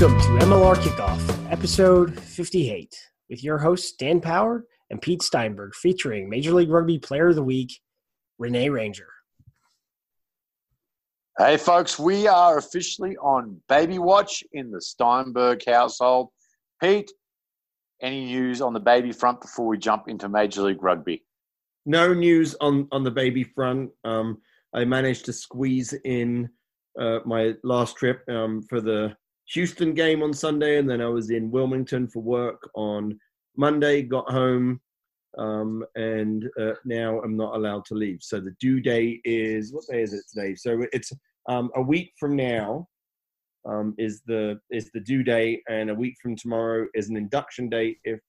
Welcome to MLR Kickoff, episode 58, with your hosts Dan Power and Pete Steinberg, featuring Major League Rugby Player of the Week, Rene Ranger. Hey, folks, we are officially on Baby Watch in the Steinberg household. Pete, any news on the baby front before we jump into Major League Rugby? No news on, on the baby front. Um, I managed to squeeze in uh, my last trip um, for the Houston game on Sunday, and then I was in Wilmington for work on Monday. Got home, um, and uh, now I'm not allowed to leave. So the due date is what day is it today? So it's um, a week from now um, is the is the due date, and a week from tomorrow is an induction date if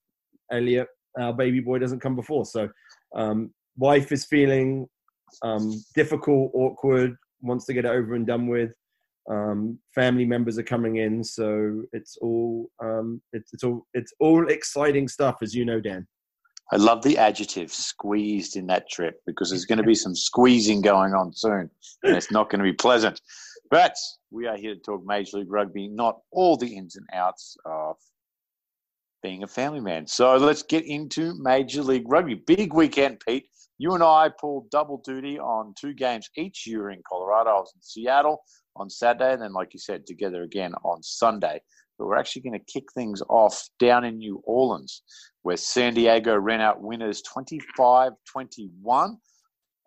Elliot, our baby boy, doesn't come before. So um, wife is feeling um, difficult, awkward, wants to get it over and done with. Um, family members are coming in, so it's all um, it's, it's all it's all exciting stuff, as you know, Dan. I love the adjective squeezed in that trip because there's going to be some squeezing going on soon, and it's not going to be pleasant. But we are here to talk Major League Rugby, not all the ins and outs of being a family man. So let's get into Major League Rugby. Big weekend, Pete. You and I pulled double duty on two games each. year in Colorado. I was in Seattle on Saturday, and then, like you said, together again on Sunday. But we're actually going to kick things off down in New Orleans, where San Diego ran out winners 25 21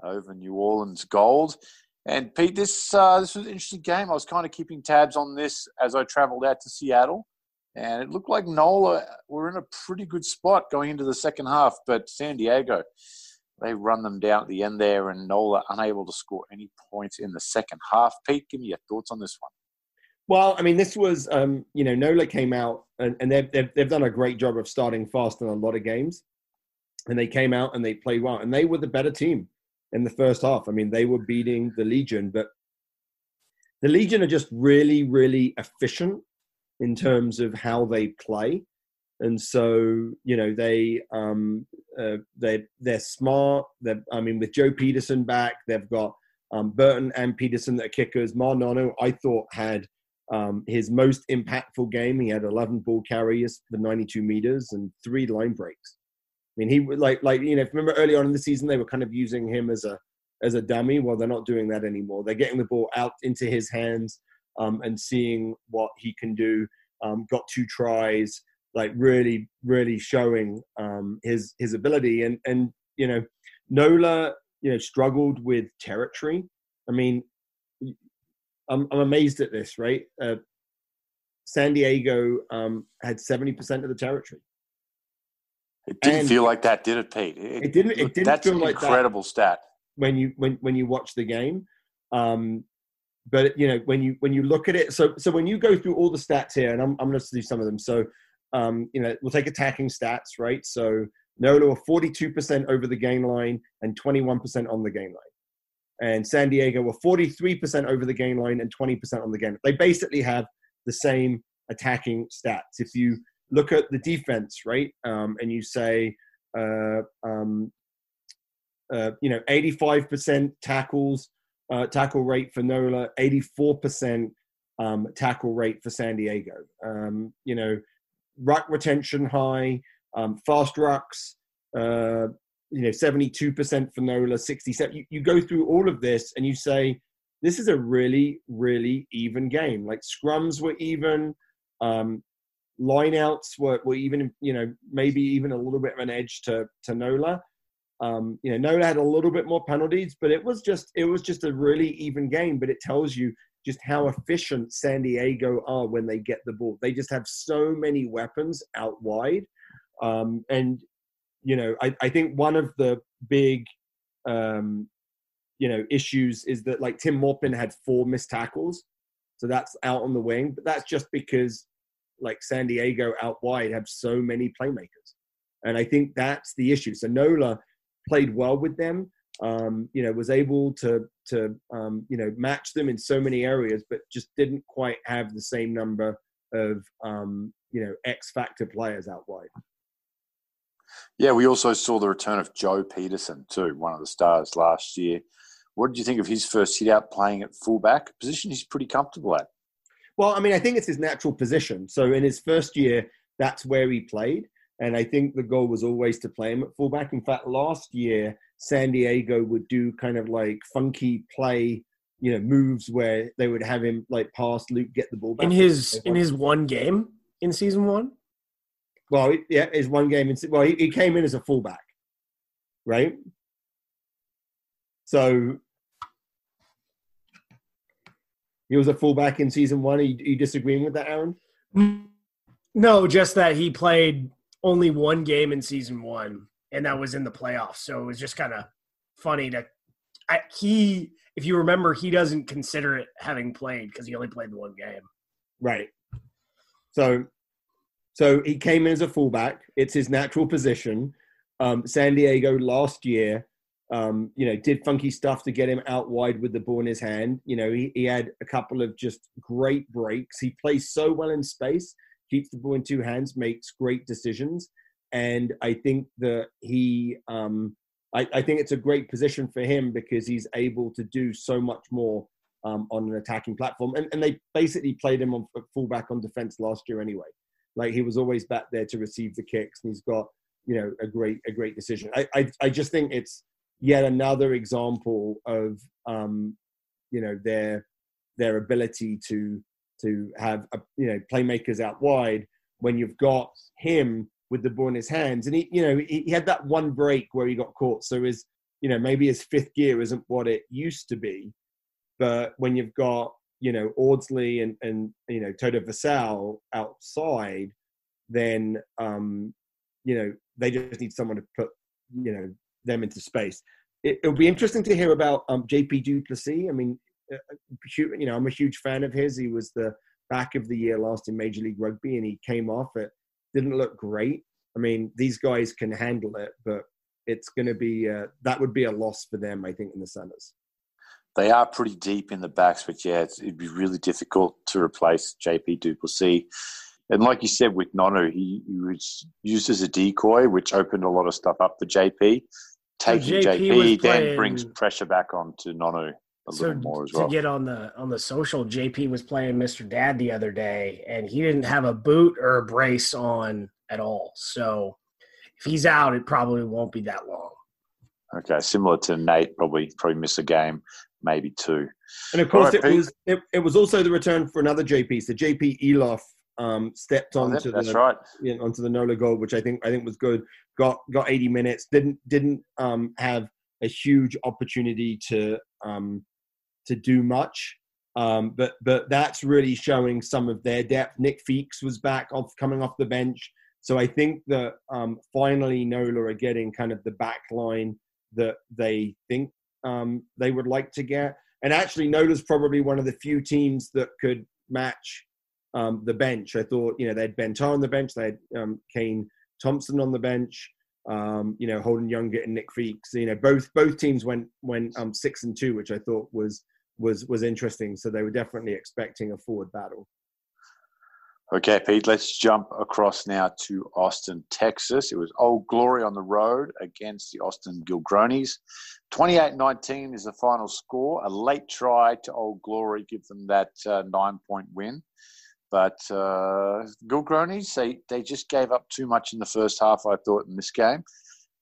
over New Orleans Gold. And Pete, this uh, this was an interesting game. I was kind of keeping tabs on this as I travelled out to Seattle, and it looked like NOLA were in a pretty good spot going into the second half. But San Diego, they run them down at the end there, and NOLA unable to score any points in the second half. Pete, give me your thoughts on this one. Well, I mean, this was, um, you know, NOLA came out and, and they've, they've, they've done a great job of starting fast in a lot of games. And they came out and they played well. And they were the better team in the first half. I mean, they were beating the Legion, but the Legion are just really, really efficient in terms of how they play. And so, you know, they um, uh, they they're smart. They're, I mean, with Joe Pietersen back, they've got um, Burton and Pietersen that are kickers. Ma'a Nonu, I thought had um, his most impactful game. He had 11 ball carriers for 92 meters and three line breaks. I mean, he like like you know, if remember early on in the season they were kind of using him as a as a dummy. Well, they're not doing that anymore. They're getting the ball out into his hands um, and seeing what he can do. Um, got two tries, like really, really showing um, his his ability. And and you know, Nola, you know, struggled with territory. I mean, I'm I'm amazed at this. Right, uh, San Diego um, had seventy percent of the territory. It didn't and feel like that, did it, Pete? It, it didn't. It didn't that's feel like incredible that stat. when you when when you watch the game. Um, but you know when you when you look at it, so so when you go through all the stats here, and I'm I'm going to do some of them. So um, you know we'll take attacking stats, right? So Nola were 42% over the game line and 21% on the game line, and San Diego were 43% over the game line and 20% on the game. They basically have the same attacking stats. If you look at the defense, right? Um, and you say, uh, um, uh, you know, 85% tackles, uh, tackle rate for NOLA, 84% um, tackle rate for San Diego. Um, you know, ruck retention high, um, fast rucks, uh, you know, 72% for NOLA, 67. You, you go through all of this and you say, this is a really, really even game. Like scrums were even, um, lineouts were, were even you know maybe even a little bit of an edge to to Nola. Um, you know, Nola had a little bit more penalties, but it was just it was just a really even game. But it tells you just how efficient San Diego are when they get the ball. They just have so many weapons out wide, um, and you know, I, I think one of the big um, you know issues is that like Tim Maupin had four missed tackles, so that's out on the wing. But that's just because like San Diego out wide have so many playmakers. And I think that's the issue. So Nola played well with them, um, you know, was able to, to um, you know, match them in so many areas, but just didn't quite have the same number of, um, you know, X factor players out wide. Yeah, we also saw the return of Joe Pietersen too, one of the stars last year. What did you think of his first hit out playing at fullback? Position he's pretty comfortable at. Well, I mean, I think it's his natural position. So in his first year, that's where he played. And I think the goal was always to play him at fullback. In fact, last year, San Diego would do kind of like funky play, you know, moves where they would have him like pass Luke, get the ball back. In his in his one game in season one? Well, yeah, his one game in well, he, he came in as a fullback, right? So he was a fullback in season one. Are you, are you disagreeing with that, Aaron? No, just that he played only one game in season one, and that was in the playoffs. So it was just kind of funny to I, he. If you remember, he doesn't consider it having played because he only played the one game. Right. So, so he came in as a fullback. It's his natural position. Um, San Diego last year um, you know, did funky stuff to get him out wide with the ball in his hand. You know, he, he had a couple of just great breaks. He plays so well in space, keeps the ball in two hands, makes great decisions. And I think that he, um, I, I think it's a great position for him because he's able to do so much more um, on an attacking platform. And, and they basically played him on fullback on defense last year anyway. Like he was always back there to receive the kicks, and he's got you know a great a great decision. I I, I just think it's yet another example of um, you know their their ability to to have a, you know playmakers out wide when you've got him with the ball in his hands and he you know he, he had that one break where he got caught so his you know maybe his fifth gear isn't what it used to be but when you've got you know Audsley and and you know Toto Vassell outside then um you know they just need someone to put you know them into space. It, will be interesting to hear about um, JP du Plessis. I mean, uh, uh, you know, I'm a huge fan of his. He was the back of the year last in Major League Rugby, and he came off. It didn't look great. I mean, these guys can handle it, but it's going to be uh, that would be a loss for them, I think, in the centers. They are pretty deep in the backs, but yeah, it'd be really difficult to replace JP du Plessis. And like you said with Nonu, he, he was used as a decoy, which opened a lot of stuff up for JP taking so JP, JP then brings pressure back on to Nonu a so little more as well. To get on the on the social, JP was playing Mr. Dad the other day, and he didn't have a boot or a brace on at all. So if he's out, it probably won't be that long. Okay, similar to Nate, probably probably miss a game, maybe two. And of course, right, it was it, it, was also the return for another JP. So JP Eloff um, stepped oh, onto oh, that's the right. You know, onto the Nola goal, which I think I think was good. Got got 80 minutes. Didn't didn't um, have a huge opportunity to um, to do much. Um, but but that's really showing some of their depth. Nick Feakes was back off coming off the bench, so I think that um, finally Nola are getting kind of the back line that they think um, they would like to get. And actually, Nola's probably one of the few teams that could match um, the bench. I thought, you know, they had Ben Tar on the bench, they had um, Kane Thompson on the bench, um, you know, Holden Younger and Nick Feakes. You know, both both teams went went six and two, which I thought was was was interesting. So they were definitely expecting a forward battle. Okay, Pete, let's jump across now to Austin, Texas. It was Old Glory on the road against the Austin Gilgronis. 28 19 is the final score. A late try to Old Glory give them that uh, nine point win. But uh, Gilgronis, they, they just gave up too much in the first half, I thought, in this game.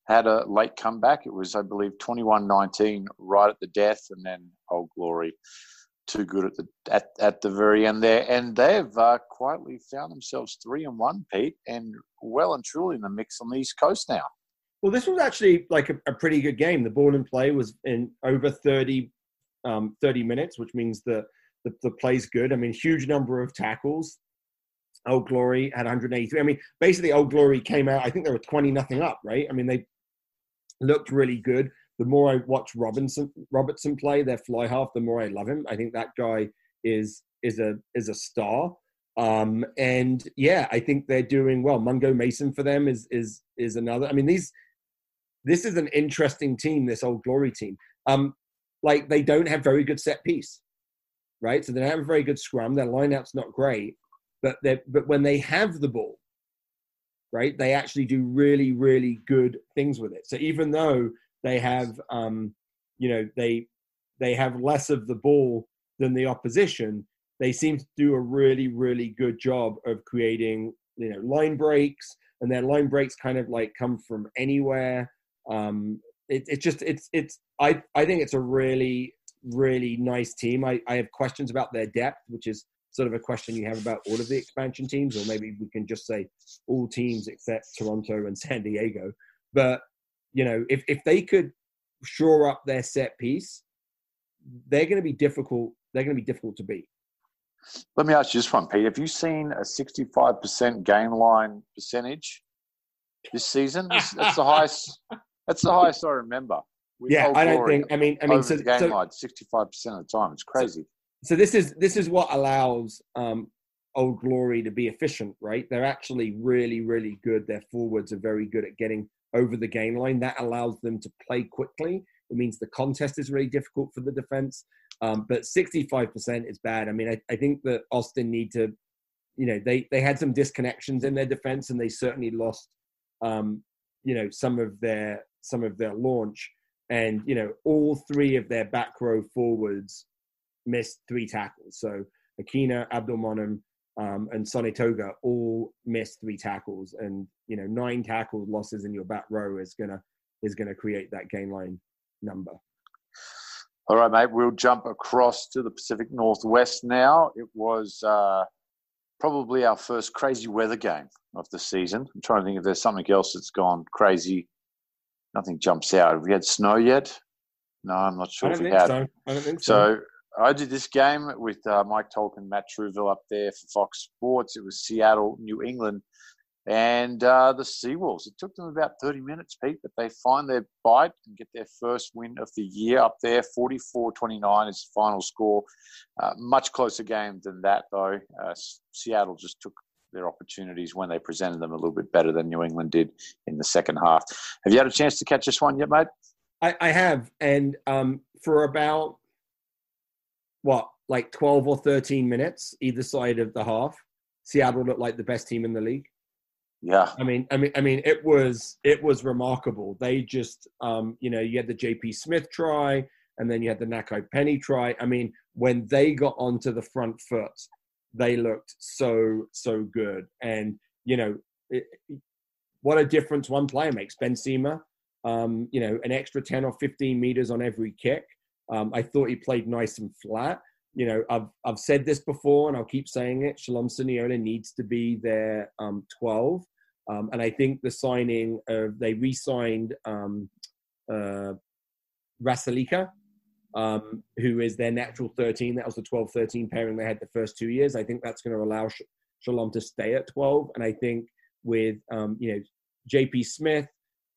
Had a late comeback. It was, I believe, 21 19 right at the death, and then Old Glory too good at the at, at the very end there. And they've uh, quietly found themselves three and one, Pete, and well and truly in the mix on the East Coast now. Well, this was actually like a, a pretty good game. The ball in play was in over 30, um, 30 minutes, which means that the, the play's good. I mean, huge number of tackles. Old Glory had 183. I mean, basically, Old Glory came out. I think they were 20 nothing up, right? I mean, they looked really good. The more I watch Robinson Robertson play, their fly half, the more I love him. I think that guy is is a is a star. Um, and yeah, I think they're doing well. Mungo Mason for them is is is another. I mean, these this is an interesting team. This Old Glory team. Um, like they don't have very good set piece right? So they don't have a very good scrum. Their lineout's not great, but they but when they have the ball, right, they actually do really really good things with it. So even though they have, um, you know, they they have less of the ball than the opposition, they seem to do a really, really good job of creating, you know, line breaks, and their line breaks kind of like come from anywhere. Um, it, it's just, it's, it's. I, I think it's a really, really nice team. I, I have questions about their depth, which is sort of a question you have about all of the expansion teams, or maybe we can just say all teams except Toronto and San Diego. But you know, if if they could shore up their set piece, they're going to be difficult. They're going to be difficult to beat. Let me ask you this one, Pete. Have you seen a 65% game line percentage this season? That's, that's the highest. That's the highest I remember. Yeah, I don't think. I mean, I mean, so, game so, line 65% of the time. It's crazy. So, this is this is what allows um, Old Glory to be efficient, right? They're actually really, really good. Their forwards are very good at getting over the game line. That allows them to play quickly. It means the contest is really difficult for the defense. Um, but 65% is bad. I mean, I, I think that Austin need to, you know, they, they had some disconnections in their defense and they certainly lost, um, you know, some of their, some of their launch. And, you know, all three of their back row forwards missed three tackles. So Akina, Abdulmonem, um, and Sonny Toga all missed three tackles. And, you know, nine tackle losses in your back row is going to, is going to create that gain line number. All right, mate. We'll jump across to the Pacific Northwest now. It was uh, probably our first crazy weather game of the season. I'm trying to think if there's something else that's gone crazy. Nothing jumps out. Have we had snow yet? No, I'm not sure I don't if we had. So. I don't think so. I did this game with uh, Mike Tolkin, Matt Trouville up there for Fox Sports. It was Seattle, New England and uh, the Seawolves. It took them about 30 minutes, Pete, but they find their bite and get their first win of the year up there. 44 29 is the final score. Uh, much closer game than that, though. Uh, Seattle just took their opportunities when they presented them a little bit better than New England did in the second half. Have you had a chance to catch this one yet, mate? I, I have. And um, for about, what, like 12 or 13 minutes, either side of the half, Seattle looked like the best team in the league. Yeah. I mean, I mean, I mean, it was it was remarkable. They just, um, you know, you had the J.P. Smith try, and then you had the Nakai Penny try. I mean, when they got onto the front foot, they looked so so good. And you know, it, what a difference one player makes. Ben Cima, um, you know, an extra ten or fifteen meters on every kick. Um, I thought he played nice and flat. You know, I've I've said this before, and I'll keep saying it. Shalom Suniona needs to be their um, twelve um, and I think the signing of they re-signed um, uh, Rasalika, um, who is their natural 13. That was the 12-13 pairing they had the first two years. I think that's going to allow Sh- Shalom to stay at 12. And I think with um, you know JP Smith,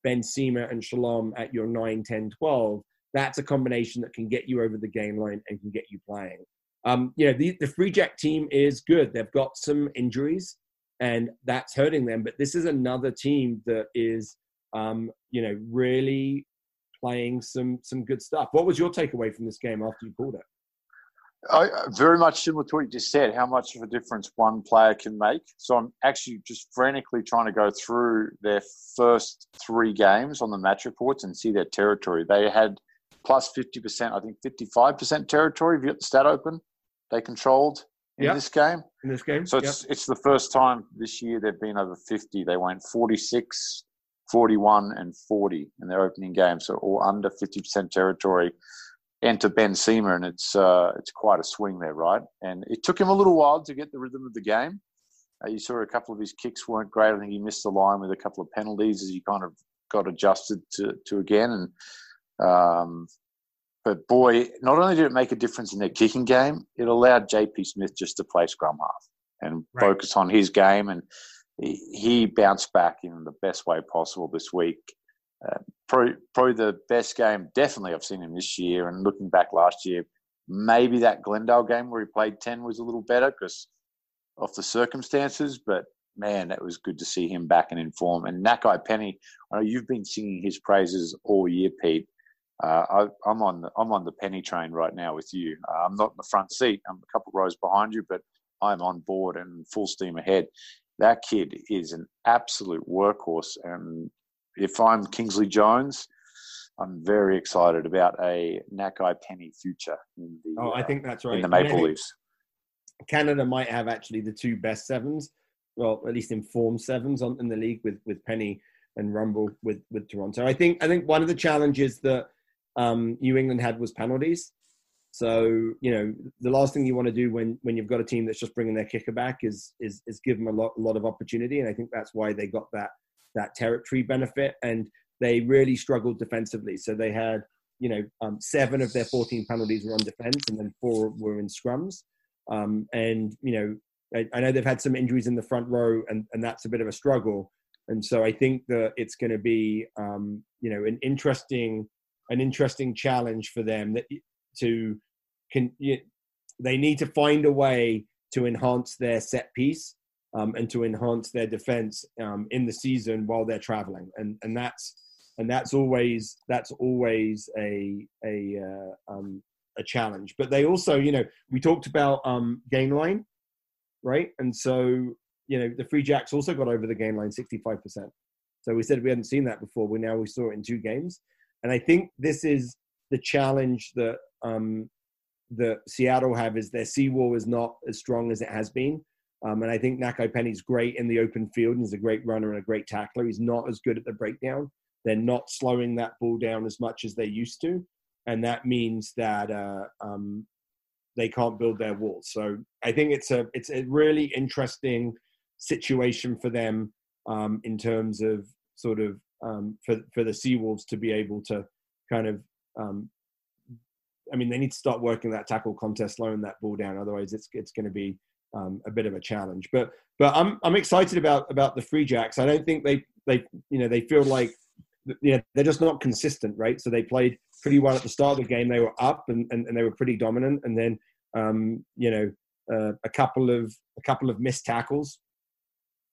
Ben Cima, and Shalom at your 9, 10, 12, that's a combination that can get you over the game line and can get you playing. Um, you know, the, the Free Jack team is good. They've got some injuries and that's hurting them. But this is another team that is, um, you know, really playing some some good stuff. What was your takeaway from this game after you called it? I, very much similar to what you just said, how much of a difference one player can make. So I'm actually just frantically trying to go through their first three games on the match reports and see their territory. They had plus 50%, I think 55% territory. Have you got the stat open? They controlled in yep. this game. In this game. So it's yep. it's the first time this year they've been over 50. They went 46, 41, and 40 in their opening game. So all under 50% territory. Enter Ben Cima, and it's uh, it's quite a swing there, right? And it took him a little while to get the rhythm of the game. Uh, you saw a couple of his kicks weren't great. I think he missed the line with a couple of penalties as he kind of got adjusted to, to again. And um, but boy, not only did it make a difference in their kicking game, it allowed JP Smith just to play scrum half and right. focus on his game. And he, bounced back in the best way possible this week. Uh, probably, probably the best game, definitely, I've seen him this year. And looking back last year, maybe that Glendale game where he played 10 was a little better because of the circumstances. But man, it was good to see him back and in form. And Nakai Penny, I know you've been singing his praises all year, Pete. Uh, I, am on the, I'm on the penny train right now with you. Uh, I'm not in the front seat. I'm a couple rows behind you, but I'm on board and full steam ahead. That kid is an absolute workhorse, and if I'm Kingsley Jones, I'm very excited about a Nakai Penny future in the. Oh, I think that's right. In the Maple Leafs. Canada might have actually the two best sevens, well, at least informed sevens on, in the league with with Penny and Rumball with with Toronto. I think I think one of the challenges that um, New England had was penalties. So you know the last thing you want to do when when you've got a team that's just bringing their kicker back is is is give them a lot a lot of opportunity, and I think that's why they got that that territory benefit, and they really struggled defensively. So they had you know um, seven of their 14 penalties were on defense, and then four were in scrums. Um, and you know I, I know they've had some injuries in the front row, and and that's a bit of a struggle. And so I think that it's going to be, um, you know, an interesting, an interesting challenge for them that to can. You, they need to find a way to enhance their set piece um, and to enhance their defense um, in the season while they're traveling, and and that's and that's always that's always a a uh, um, a challenge. But they also, you know, we talked about um, game line, right? And so you know, the Free Jacks also got over the game line 65%. So we said we hadn't seen that before. We now we saw it in two games, and I think this is the challenge that um, that Seattle have is their seawall is not as strong as it has been. Um, and I think Nakai Penny's great in the open field. He's a great runner and a great tackler. He's not as good at the breakdown. They're not slowing that ball down as much as they used to, and that means that uh, um, they can't build their walls. So I think it's a it's a really interesting situation for them um, in terms of sort of um, for for the Seawolves to be able to kind of. Um, I mean, they need to start working that tackle contest, slowing that ball down. Otherwise, it's it's going to be um, a bit of a challenge. But but I'm I'm excited about about the Free Jacks. I don't think they they you know they feel like you know they're just not consistent, right? So they played pretty well at the start of the game. They were up and and, and they were pretty dominant, and then um, you know uh, a couple of a couple of missed tackles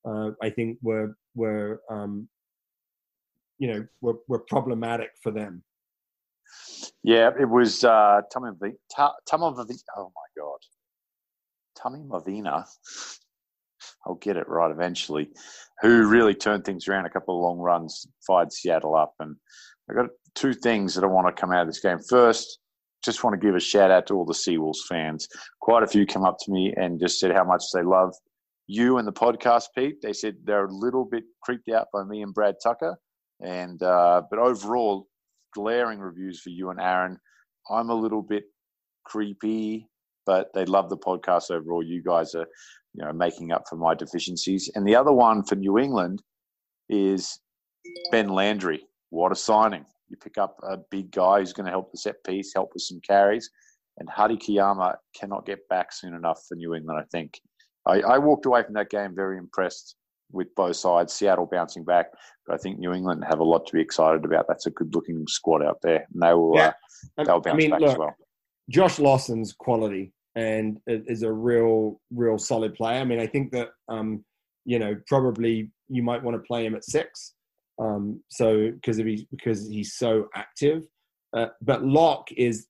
uh, I think were were um, you know were, were problematic for them. Yeah, it was uh, Tommy Tommy Oh my god, Tommy Mavina. I'll get it right eventually. Who really turned things around? A couple of long runs, fired Seattle up, and I got two things that I want to come out of this game. First, just want to give a shout out to all the Seawolves fans. Quite a few come up to me and just said how much they love you and the podcast, Pete. They said they're a little bit creeped out by me and Brad Tucker, and uh, but overall, glaring reviews for you and Aaron. I'm a little bit creepy, but they love the podcast overall. You guys are, you know, making up for my deficiencies. And the other one for New England is Ben Landry. What a signing! You pick up a big guy who's going to help the set piece, help with some carries. And Hadi Kiyama cannot get back soon enough for New England, I think. I, I walked away from that game very impressed with both sides. Seattle bouncing back, but I think New England have a lot to be excited about. That's a good-looking squad out there, and they will. Yeah. Uh, they'll bounce I mean, back look, as well. Josh Lawson's quality and is a real, real solid player. I mean, I think that um, you know probably you might want to play him at six, um, so because he's because he's so active. Uh, but Lock is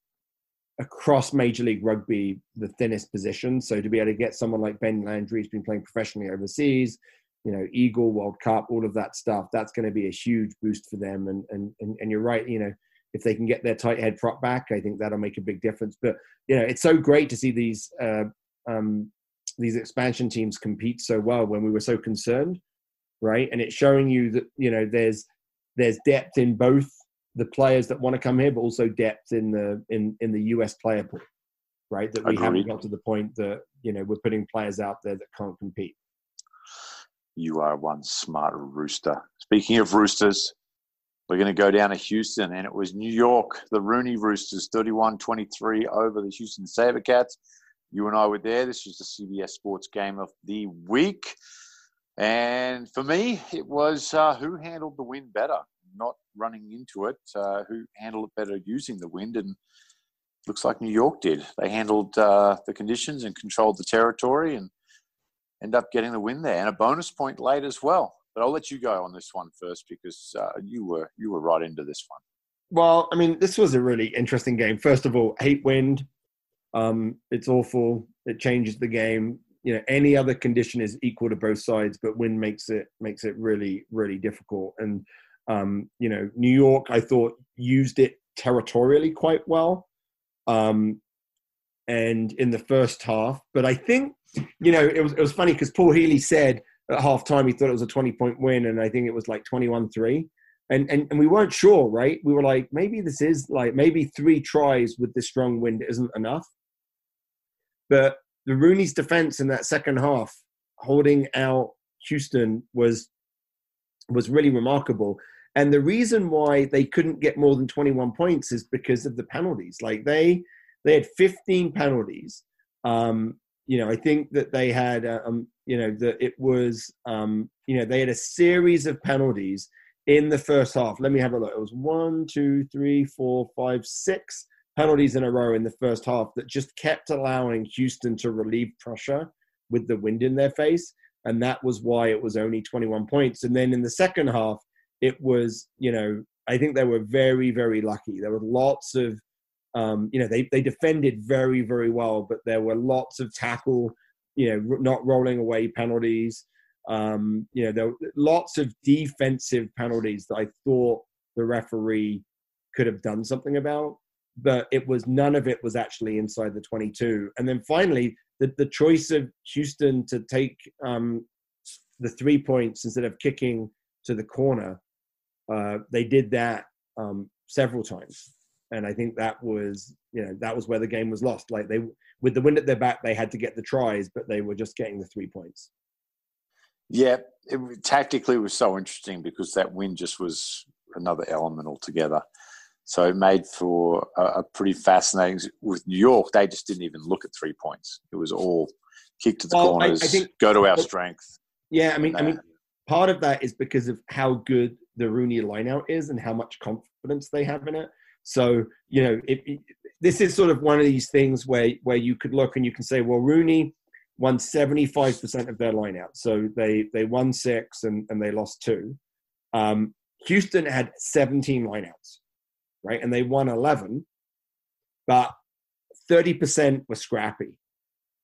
across Major League Rugby the thinnest position. So to be able to get someone like Ben Landry, who's been playing professionally overseas, you know, Eagle, World Cup, all of that stuff, that's going to be a huge boost for them. And and and, and you're right, you know, if they can get their tight head prop back, I think that'll make a big difference. But you know, it's so great to see these uh, um, these expansion teams compete so well when we were so concerned, right? And it's showing you that you know there's there's depth in both the players that want to come here, but also depth in the in in the US player pool, right? That we Agreed. haven't got to the point that you know we're putting players out there that can't compete. You are one smart rooster. Speaking of roosters, we're going to go down to Houston, and it was New York, the RUNY Roosters, 31-23 over the Houston SaberCats. You and I were there. This was the CBS Sports game of the week. And for me, it was uh, who handled the win better not running into it, uh, who handled it better using the wind. And looks like New York did. They handled uh, the conditions and controlled the territory and end up getting the win there and a bonus point late as well. But I'll let you go on this one first because uh, you were you were right into this one. Well, I mean, this was a really interesting game. First of all, hate wind. Um, it's awful. It changes the game. You know, any other condition is equal to both sides, but wind makes it makes it really really difficult. And um, you know, New York, I thought used it territorially quite well. Um, and in the first half. But I think, you know, it was it was funny because Paul Healy said at halftime he thought it was a 20 point win, and I think it was like 21 3. And, and, and we weren't sure, right? We were like, maybe this is like, maybe three tries with this strong wind isn't enough. But the RUNY's defense in that second half, holding out Houston, was was really remarkable. And the reason why they couldn't get more than 21 points is because of the penalties. Like they they had 15 penalties. Um, you know, I think that they had, uh, um, you know, that it was, um, you know, they had a series of penalties in the first half. Let me have a look. It was one, two, three, four, five, six penalties in a row in the first half that just kept allowing Houston to relieve pressure with the wind in their face. And that was why it was only 21 points. And then in the second half, it was, you know, I think they were very, very lucky. There were lots of, um, you know, they, they defended very, very well, but there were lots of tackle, you know, not rolling away penalties. Um, you know, there were lots of defensive penalties that I thought the referee could have done something about, but it was none of it was actually inside the 22. And then finally, the, the choice of Houston to take um, the three points instead of kicking to the corner, uh, they did that um, several times. And I think that was, you know, that was where the game was lost. Like they, with the wind at their back, they had to get the tries, but they were just getting the three points. Yeah, it, tactically it was so interesting because that win just was another element altogether. So it made for a, a, pretty fascinating. With New York, they just didn't even look at three points. It was all kick to the well, corners, I, I think, go to our strength. Yeah, I mean, I mean, part of that is because of how good the RUNY lineout is and how much confidence they have in it. So you know, this is sort of one of these things where where you could look and you can say, well, RUNY won 75% of their lineout. So they, they won six and, and they lost two. Um, Houston had 17 lineouts, right? And they won 11, but 30% were scrappy.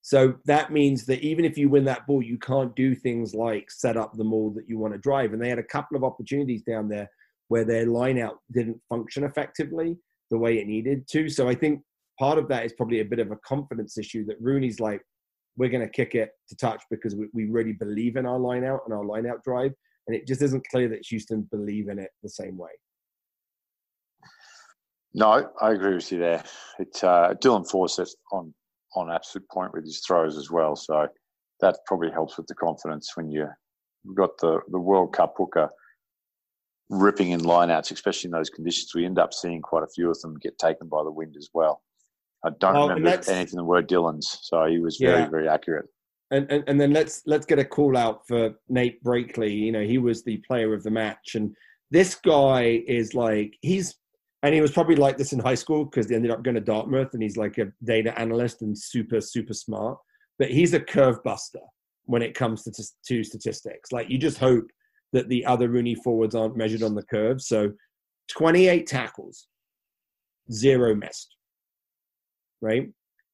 So that means that even if you win that ball, you can't do things like set up the maul that you want to drive. And they had a couple of opportunities down there where their lineout didn't function effectively the way it needed to. So I think part of that is probably a bit of a confidence issue that RUNY's like, we're going to kick it to touch because we, we really believe in our line out and our line out drive. And it just isn't clear that Houston believe in it the same way. No, I agree with you there. It's uh, Dylan Fawsitt on on absolute point with his throws as well. So that probably helps with the confidence when you have got the the World Cup hooker ripping in lineouts, especially in those conditions. We end up seeing quite a few of them get taken by the wind as well. I don't oh, remember anything the word Dylan's, so he was very, yeah. very accurate. And, and and then let's let's get a call out for Nate Brakeley. You know, he was the player of the match, and this guy is like he's and he was probably like this in high school because he ended up going to Dartmouth, and he's like a data analyst and super super smart. But he's a curve buster when it comes to to statistics. Like you just hope that the other RUNY forwards aren't measured on the curve. So, 28 tackles, zero missed right?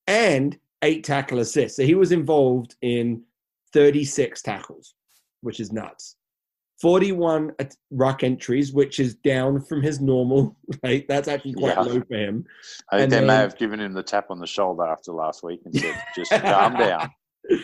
And eight tackle assists. So he was involved in 36 tackles, which is nuts. 41 ruck entries, which is down from his normal. Right, that's actually quite yeah. low for him. I think and they then, may have given him the tap on the shoulder after last week and said, "Just calm down."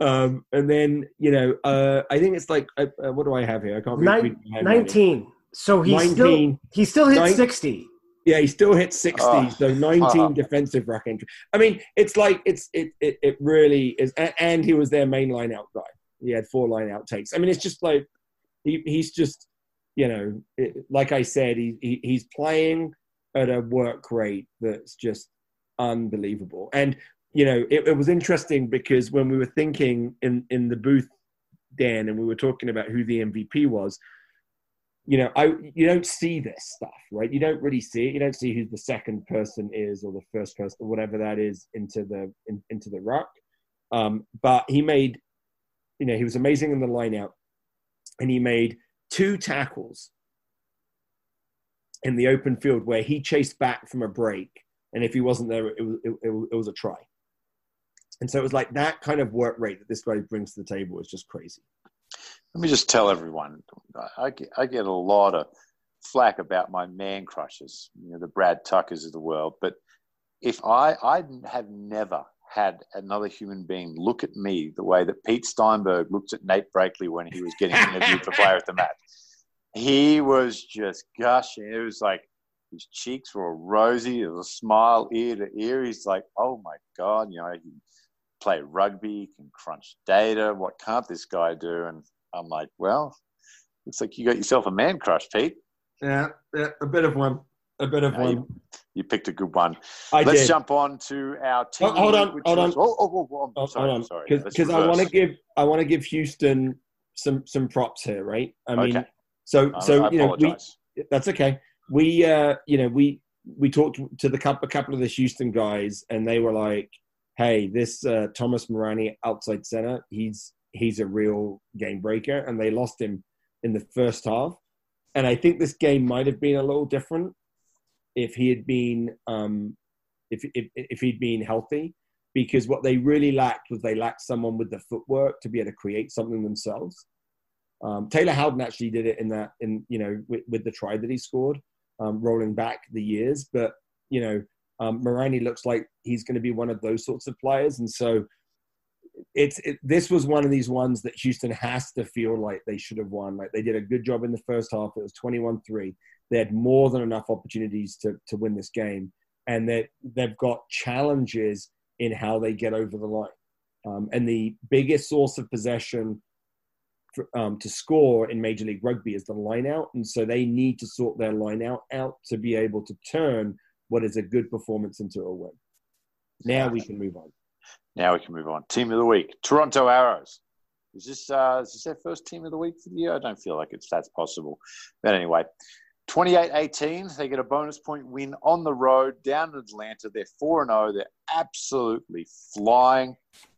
Um, and then you know, uh, I think it's like, uh, uh what do I have here? I can't read. Nin- Nineteen. So he still he still hit 19, sixty. Yeah, he still hit 60, oh, so 19 uh, defensive rack entry. I mean, it's like it's it it, it really is and he was their main line out guy. He had four line out takes. I mean, it's just like he, he's just you know, it, like I said, he, he he's playing at a work rate that's just unbelievable. And you know, it, it was interesting because when we were thinking in in the booth, Dan, and we were talking about who the MVP was, you know, I you don't see this stuff, right? You don't really see it. You don't see who the second person is or the first person or whatever that is into the in, into the ruck. Um, but he made, you know, he was amazing in the lineout, and he made two tackles in the open field where he chased back from a break, and if he wasn't there, it was it, it, it was a try. And so it was like that kind of work rate that this guy brings to the table is just crazy. Let me just tell everyone, I get, I get a lot of flack about my man crushes, you know, the Brad Tuckers of the world, but if I I have never had another human being look at me the way that Pete Steinberg looked at Nate Brakeley when he was getting interviewed for Player of the Match. He was just gushing. It was like his cheeks were rosy. There was a smile ear to ear. He's like, "Oh my god, you know, he play rugby, can crunch data. What can't this guy do?" And I'm like, "Well, looks like you got yourself a man crush, Pete." Yeah, yeah a bit of one. A bit of Yeah, one. you, you picked a good one. I Let's did. jump on to our team. Oh, hold on, hold was- on. Oh, oh, oh, oh, Oh, sorry, hold on, sorry. Because I want to give I want to give Houston some some props here, right? I mean, Okay. so I- so I you know we that's okay. We uh you know we we talked to the couple a couple of the Houston guys, and they were like, "Hey, this uh, Thomas Morani outside center, he's he's a real game breaker," and they lost him in the first half. And I think this game might have been a little different if he had been um, if, if if he'd been healthy, because what they really lacked was they lacked someone with the footwork to be able to create something themselves. Um, Taylor Howden actually did it in that in you know with, with the try that he scored, um, rolling back the years. But you know, um, looks like he's going to be one of those sorts of players, and so it's it, this was one of these ones that Houston has to feel like they should have won. Like they did a good job in the first half. It was 21-3. They had more than enough opportunities to to win this game, and that they've got challenges in how they get over the line. Um, and the biggest source of possession for, um, to score in Major League Rugby is the line out, and so they need to sort their line out out to be able to turn what is a good performance into a win. Now we can move on. Now we can move on. Team of the week, Toronto Arrows. Is this uh, is this their first team of the week for the year? I don't feel like it's that's possible. But anyway, 28-18, they get a bonus point win on the road down in Atlanta. They're 4-0. They're absolutely flying.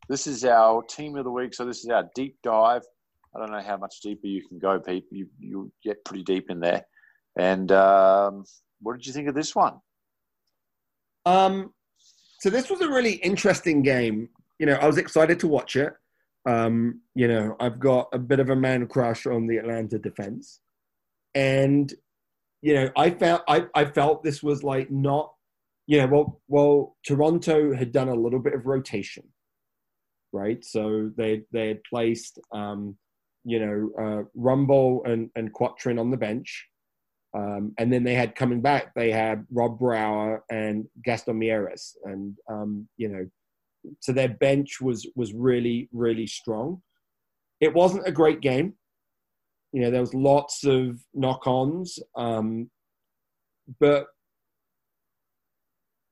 This is our team of the week. So this is our deep dive. I don't know how much deeper you can go, Pete. You you get pretty deep in there. And um, what did you think of this one? Um, so this was a really interesting game. You know, I was excited to watch it. Um, you know, I've got a bit of a man crush on the Atlanta defense, and you know, I felt I, I felt this was like not, you know, well, well, Toronto had done a little bit of rotation, right? So they they had placed, um, you know, uh, Rumball and and Quattrin on the bench. Um, and then they had coming back, they had Rob Brower and Gaston Mieres, and um, you know, so their bench was was really really strong. It wasn't a great game. You know, there was lots of knock-ons, um, but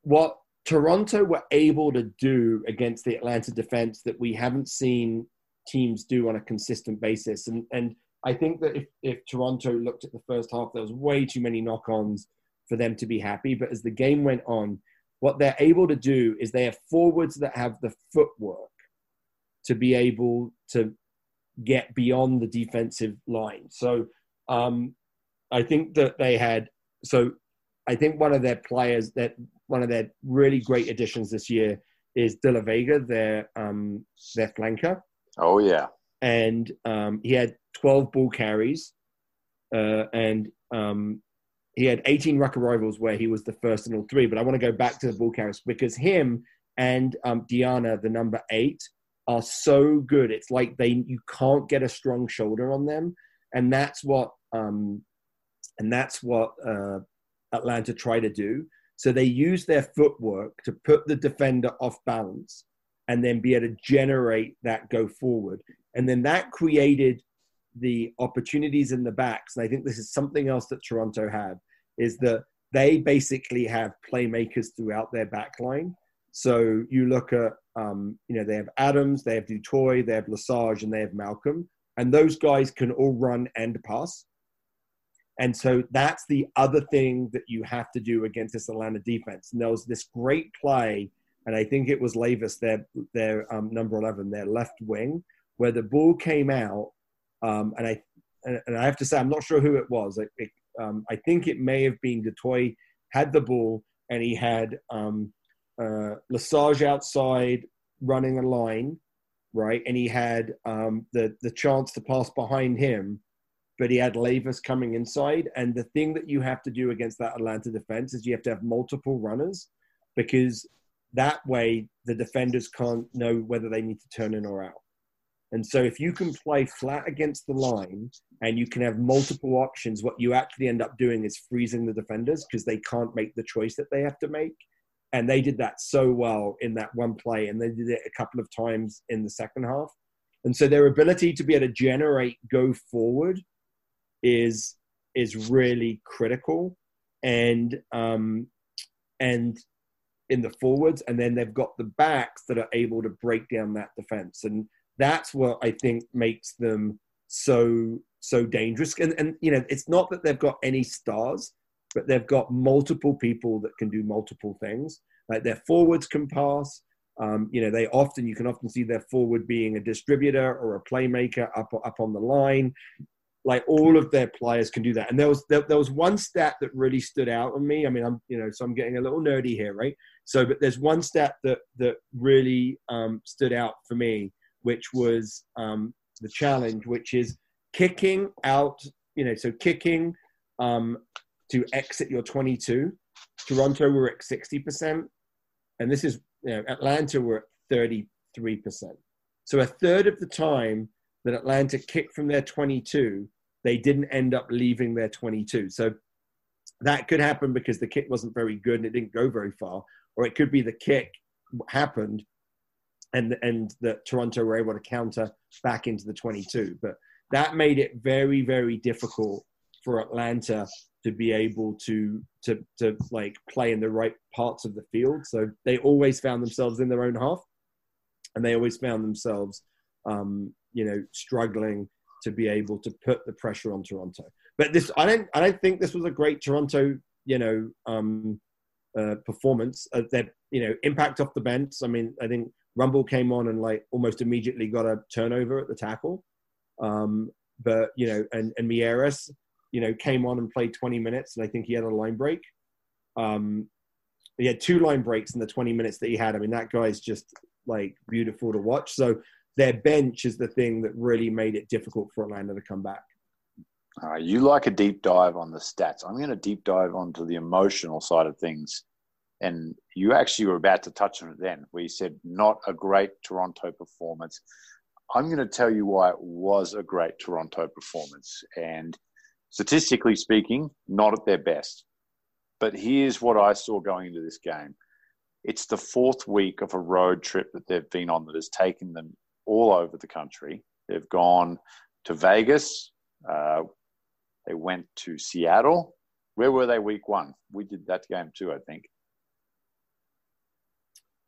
what Toronto were able to do against the Atlanta defense that we haven't seen teams do on a consistent basis, and and I think that if, if Toronto looked at the first half, there was way too many knock ons for them to be happy. But as the game went on, what they're able to do is they have forwards that have the footwork to be able to get beyond the defensive line. So um, I think that they had, so I think one of their players that one of their really great additions this year is De La Vega, their, um, their flanker Oh yeah, and um, he had 12 ball carries, uh, and um, he had 18 ruck arrivals where he was the first in all three. But I want to go back to the ball carries because him and um, Diana, the number eight, are so good. It's like they you can't get a strong shoulder on them, and that's what um, and that's what uh, Atlanta try to do. So they use their footwork to put the defender off balance and then be able to generate that go forward. And then that created the opportunities in the backs. And I think this is something else that Toronto had is that they basically have playmakers throughout their back line. So you look at, um, you know, they have Adams, they have Dutoy, they have Lesage, and they have Malcolm. And those guys can all run and pass. And so that's the other thing that you have to do against this Atlanta defense. And there was this great play, and I think it was Lavis, their their um, number eleven, their left wing, where the ball came out, um, and I and, I have to say I'm not sure who it was. It, it, um, I think it may have been Detoy had the ball, and he had um, uh, Lesage outside running a line, right, and he had um, the the chance to pass behind him but he had Levis coming inside. And the thing that you have to do against that Atlanta defense is you have to have multiple runners. because that way the defenders can't know whether they need to turn in or out. And so if you can play flat against the line and you can have multiple options, what you actually end up doing is freezing the defenders because they can't make the choice that they have to make. And they did that so well in that one play, and they did it a couple of times in the second half. And so their ability to be able to generate go forward is is really critical. And um, and in the forwards, and then they've got the backs that are able to break down that defense. And that's what I think makes them so so dangerous. And and you know, it's not that they've got any stars, but they've got multiple people that can do multiple things. Like their forwards can pass. Um, you know, they often you can often see their forward being a distributor or a playmaker up up on the line. Like all of their players can do that. And there was there, there was one stat that really stood out on me. I mean, I'm you know, so I'm getting a little nerdy here, right? So, but there's one stat that that really um, stood out for me, which was um, the challenge, which is kicking out, you know, so kicking um, to exit your 22. Toronto were at 60%. And this is, you know, Atlanta were at 33%. So a third of the time that Atlanta kicked from their 22, they didn't end up leaving their 22. So that could happen because the kick wasn't very good and it didn't go very far. Or it could be the kick happened and and that Toronto were able to counter back into the 22. But that made it very very difficult for Atlanta to be able to to to like play in the right parts of the field. So they always found themselves in their own half, and they always found themselves, um, you know, struggling to be able to put the pressure on Toronto. But this, I don't, I don't think this was a great Toronto, you know, um, uh, performance. Uh, their, you know, impact off the bench. I mean, I think Rumball came on and like almost immediately got a turnover at the tackle. Um, but you know, and and Mieres, you know, came on and played 20 minutes, and I think he had a line break. Um, he had two line breaks in the 20 minutes that he had. I mean, that guy's just like beautiful to watch. So their bench is the thing that really made it difficult for Atlanta to come back. You like a deep dive on the stats. I'm going to deep dive onto the emotional side of things and you actually were about to touch on it then, where you said not a great Toronto performance. I'm going to tell you why it was a great Toronto performance. And statistically speaking, not at their best. But here's what I saw going into this game it's the fourth week of a road trip that they've been on that has taken them all over the country. They've gone to Vegas, uh, they went to Seattle. Where were they week one? We did that game too, I think.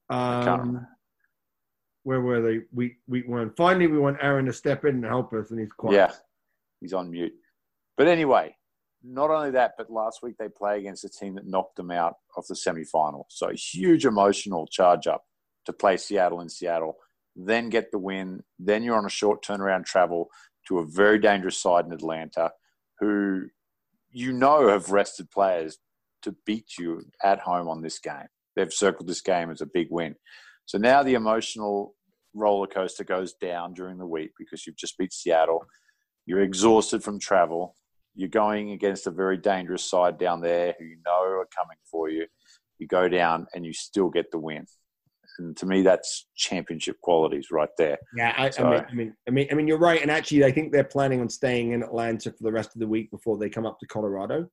Um, where were they? Week week one. Finally, we want Aaron to step in and help us, and he's quiet. Yeah, he's on mute. But anyway, not only that, but last week they play against a team that knocked them out of the semi-final. So huge emotional charge up to play Seattle in Seattle, then get the win. Then you're on a short turnaround travel to a very dangerous side in Atlanta, who you know have rested players to beat you at home on this game they've circled this game as a big win. So now the emotional roller coaster goes down during the week because you've just beat Seattle. You're exhausted from travel. You're going against a very dangerous side down there who you know are coming for you. You go down and you still get the win. And to me, that's championship qualities right there. Yeah, I, so, I, mean, I mean, I mean, you're right. And actually, I think they're planning on staying in Atlanta for the rest of the week before they come up to Colorado.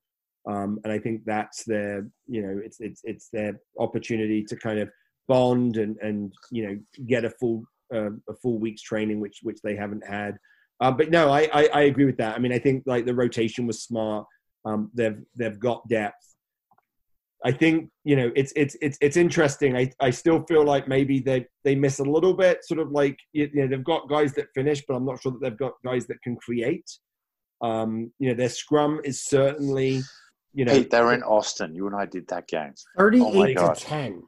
Um, and I think that's their, you know, it's it's it's their opportunity to kind of bond and and you know get a full uh, a full week's training, which which they haven't had. Uh, but no, I, I, I agree with that. I mean, I think like the rotation was smart. Um, they've they've got depth. I think you know it's it's it's it's interesting. I, I still feel like maybe they they miss a little bit. Sort of like you know they've got guys that finish, but I'm not sure that they've got guys that can create. Um, you know their scrum is certainly you know, Pete, they were in Austin. You and I did that game. Thirty-eight oh to ten.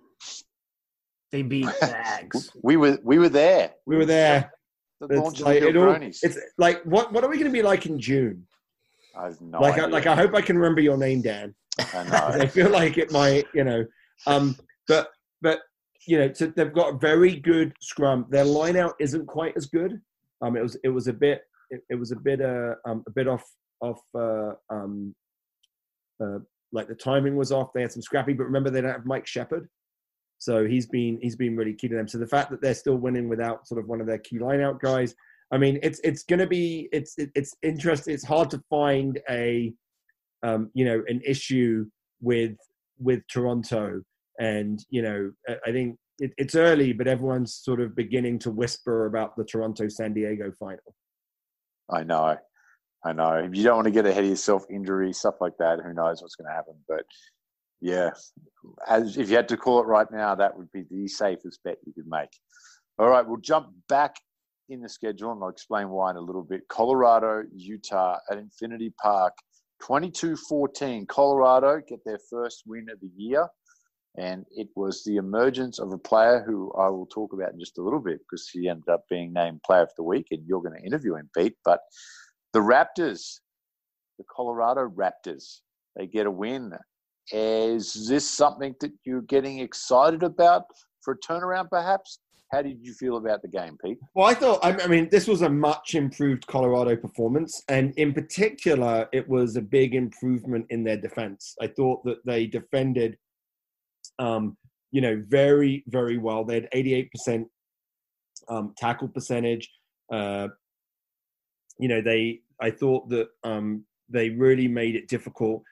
They beat Zags. we were we were there. We were there. The it's like, it all, it's like what what are we going to be like in June? I have no like idea. I, like I hope I can remember your name, Dan. I know. I feel like it might, you know, um, but but you know, so they've got a very good scrum. Their line out isn't quite as good. Um, it was it was a bit it, it was a bit uh um a bit off off uh, um uh, like the timing was off. They had some scrappy, but remember they don't have Mike Sheppard. So he's been he's been really key to them. So the fact that they're still winning without sort of one of their key lineout guys, I mean, it's it's going to be it's it's interesting. It's hard to find a um, you know an issue with with Toronto, and you know I think it, it's early, but everyone's sort of beginning to whisper about the Toronto San Diego final. I know, I know. If you don't want to get ahead of yourself, injury stuff like that, who knows what's going to happen? But yeah, as if you had to call it right now, that would be the safest bet you could make. All right, we'll jump back in the schedule and I'll explain why in a little bit. Colorado, Utah at Infinity Park, 22 14. Colorado get their first win of the year. And it was the emergence of a player who I will talk about in just a little bit because he ended up being named Player of the Week, and you're going to interview him, Pete. But the Raptors, the Colorado Raptors, they get a win. Is this something that you're getting excited about for a turnaround, perhaps? How did you feel about the game, Pete? Well, I thought, I mean, this was a much improved Colorado performance. And in particular, it was a big improvement in their defense. I thought that they defended um, you know, very, very well. They had 88% um, tackle percentage. Uh, you know, they, I thought that um, they really made it difficult.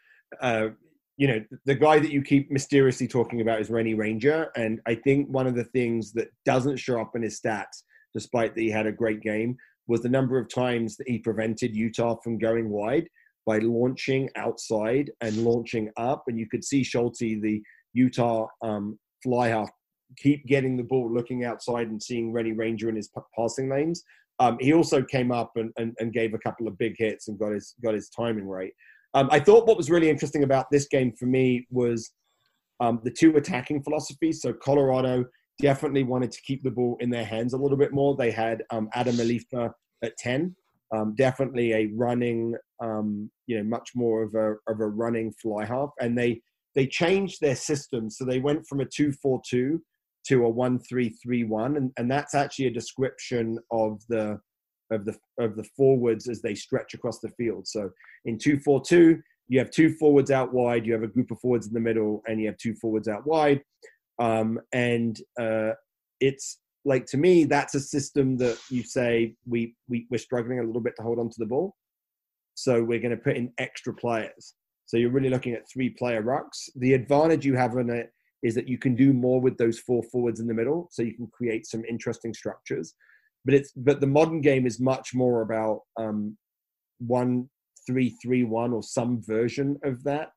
Uh, you know, the guy that you keep mysteriously talking about is Rene Ranger. And I think one of the things that doesn't show up in his stats, despite that he had a great game, was the number of times that he prevented Utah from going wide by launching outside and launching up. And you could see Schulte, the Utah um, fly half keep getting the ball, looking outside and seeing Rene Ranger in his p- passing lanes. Um, he also came up and, and, and, gave a couple of big hits and got his got his timing right. Um, I thought what was really interesting about this game for me was um, the two attacking philosophies. So Colorado definitely wanted to keep the ball in their hands a little bit more. They had um, Adam Alifa at ten, um, definitely a running, um, you know, much more of a of a running fly half, and they they changed their system. So they went from a 242 to a 1331. And, and that's actually a description of the of the of the forwards as they stretch across the field. So in 242, you have two forwards out wide, you have a group of forwards in the middle, and you have two forwards out wide. Um, and uh, it's like to me, that's a system that you say we, we we're struggling a little bit to hold on to the ball. So we're going to put in extra players. So you're really looking at three player rucks. The advantage you have in it is that you can do more with those four forwards in the middle, so you can create some interesting structures. But it's but the modern game is much more about um, one three three one or some version of that,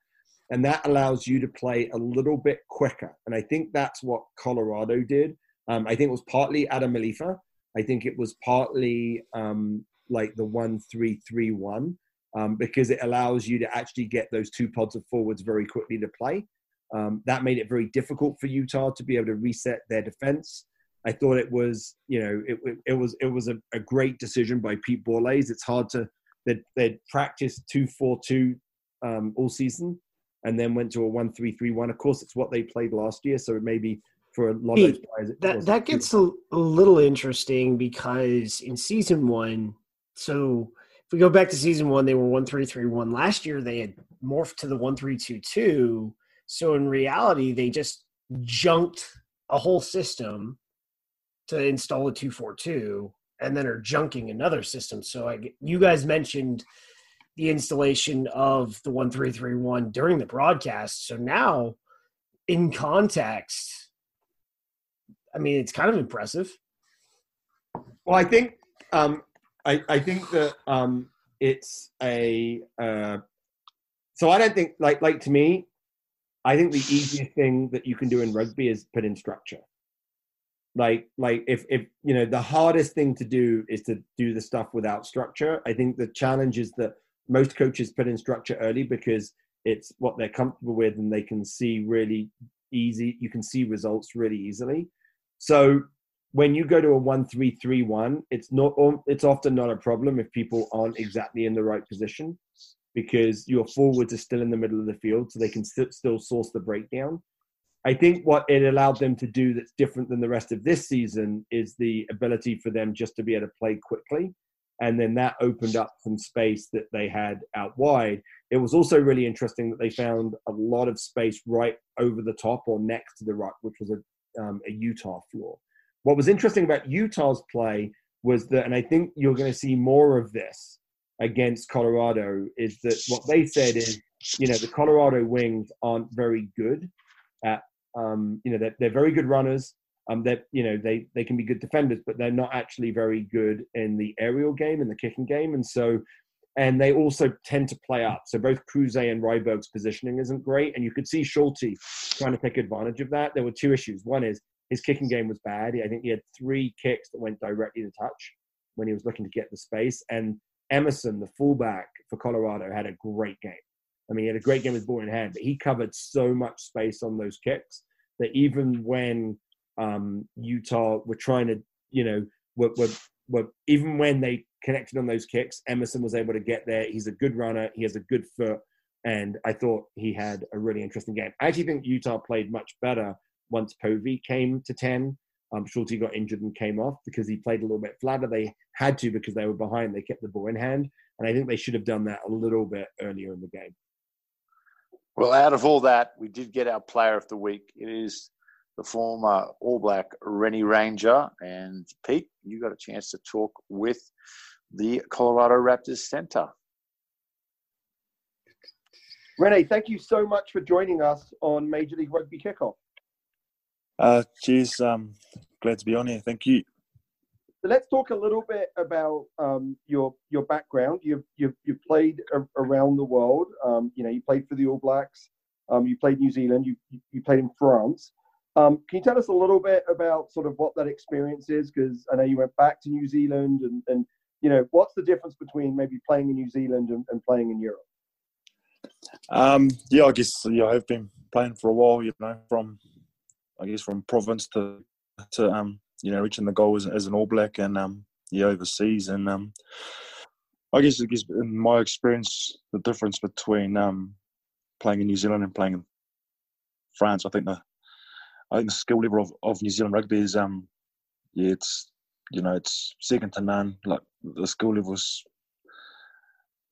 and that allows you to play a little bit quicker. And I think that's what Colorado did. Um, I think it was partly Adam Alifa. I think it was partly um, like the one three three one um, because it allows you to actually get those two pods of forwards very quickly to play. Um, that made it very difficult for Utah to be able to reset their defense. I thought it was, you know, it, it was it was a, a, great decision by Pete Borlase. It's hard to they'd, they'd practiced two four two um, all season, and then went to a one three three one. Of course, it's what they played last year, so maybe for a lot Pete, of those players, that that gets a, a little interesting because in season one, so if we go back to season one, they were one three three one. Last year they had morphed to the one three two two. So in reality, they just junked a whole system to install a two four two, and then are junking another system. So I, you guys mentioned the installation of the one three three one during the broadcast. So now, in context, I mean it's kind of impressive. Well, I think um, I, I think that um, it's a uh, so I don't think like like to me, I think the easiest thing that you can do in rugby is put in structure. Like like if if you know the hardest thing to do is to do the stuff without structure. I think the challenge is that most coaches put in structure early because it's what they're comfortable with and they can see really easy. You can see results really easily. So when you go to a one three three one, it's not it's often not a problem if people aren't exactly in the right position because your forwards are still in the middle of the field, so they can st- still source the breakdown. I think what it allowed them to do that's different than the rest of this season is the ability for them just to be able to play quickly. And then that opened up some space that they had out wide. It was also really interesting that they found a lot of space right over the top or next to the ruck, which was a um, a Utah floor. What was interesting about Utah's play was that, and I think you're going to see more of this against Colorado, is that what they said is, you know, the Colorado Wings aren't very good at, um, you know, they're, they're very good runners. Um, that you know they they can be good defenders, but they're not actually very good in the aerial game in the kicking game, and so and they also tend to play up. So both Cruze and Ryberg's positioning isn't great, and you could see Schulte trying to take advantage of that. There were two issues. One is his kicking game was bad. I think he had three kicks that went directly to touch when he was looking to get the space. And Emerson, the fullback for Colorado, had a great game. I mean, he had a great game with ball in hand, but he covered so much space on those kicks that even when um, Utah were trying to, you know, were, were, were even when they connected on those kicks, Emerson was able to get there. He's a good runner. He has a good foot. And I thought he had a really interesting game. I actually think Utah played much better once Povey came to 10. Um, Schulte got injured and came off because he played a little bit flatter. They had to because they were behind. They kept the ball in hand. And I think they should have done that a little bit earlier in the game. Well, out of all that, we did get our player of the week. It is the former All Black Rene Ranger. And Pete, you got a chance to talk with the Colorado Raptors center. Rene, thank you so much for joining us on Major League Rugby Kickoff. Uh, cheers. Um, glad to be on here. Thank you. So let's talk a little bit about um, your your background. You've you've, you've played a, around the world. Um, you know, you played for the All Blacks. Um, you played New Zealand. You you played in France. Um, can you tell us a little bit about sort of what that experience is? Because I know you went back to New Zealand, and, and you know, what's the difference between maybe playing in New Zealand and, and playing in Europe? Um, yeah, I guess yeah, I've been playing for a while. You know, from I guess from province to to um, you know reaching the goal as, as an All Black and um, yeah overseas. And um, I guess I guess in my experience the difference between um, playing in New Zealand and playing in France I think the I think the skill level of, of New Zealand rugby is um yeah it's you know it's second to none. Like the skill level is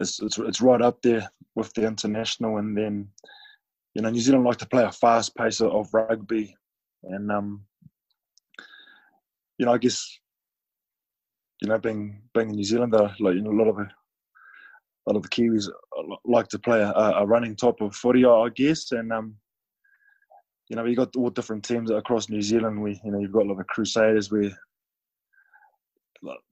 it's, it's, it's right up there with the international. And then you know New Zealand like to play a fast pace of rugby and um, you know, I guess you know, being being in New Zealand, like you know, a lot of the, a lot of the Kiwis like to play a, a running type of footy, I guess, and um, you know, you got all different teams across New Zealand. We, you know, you've got a lot of Crusaders where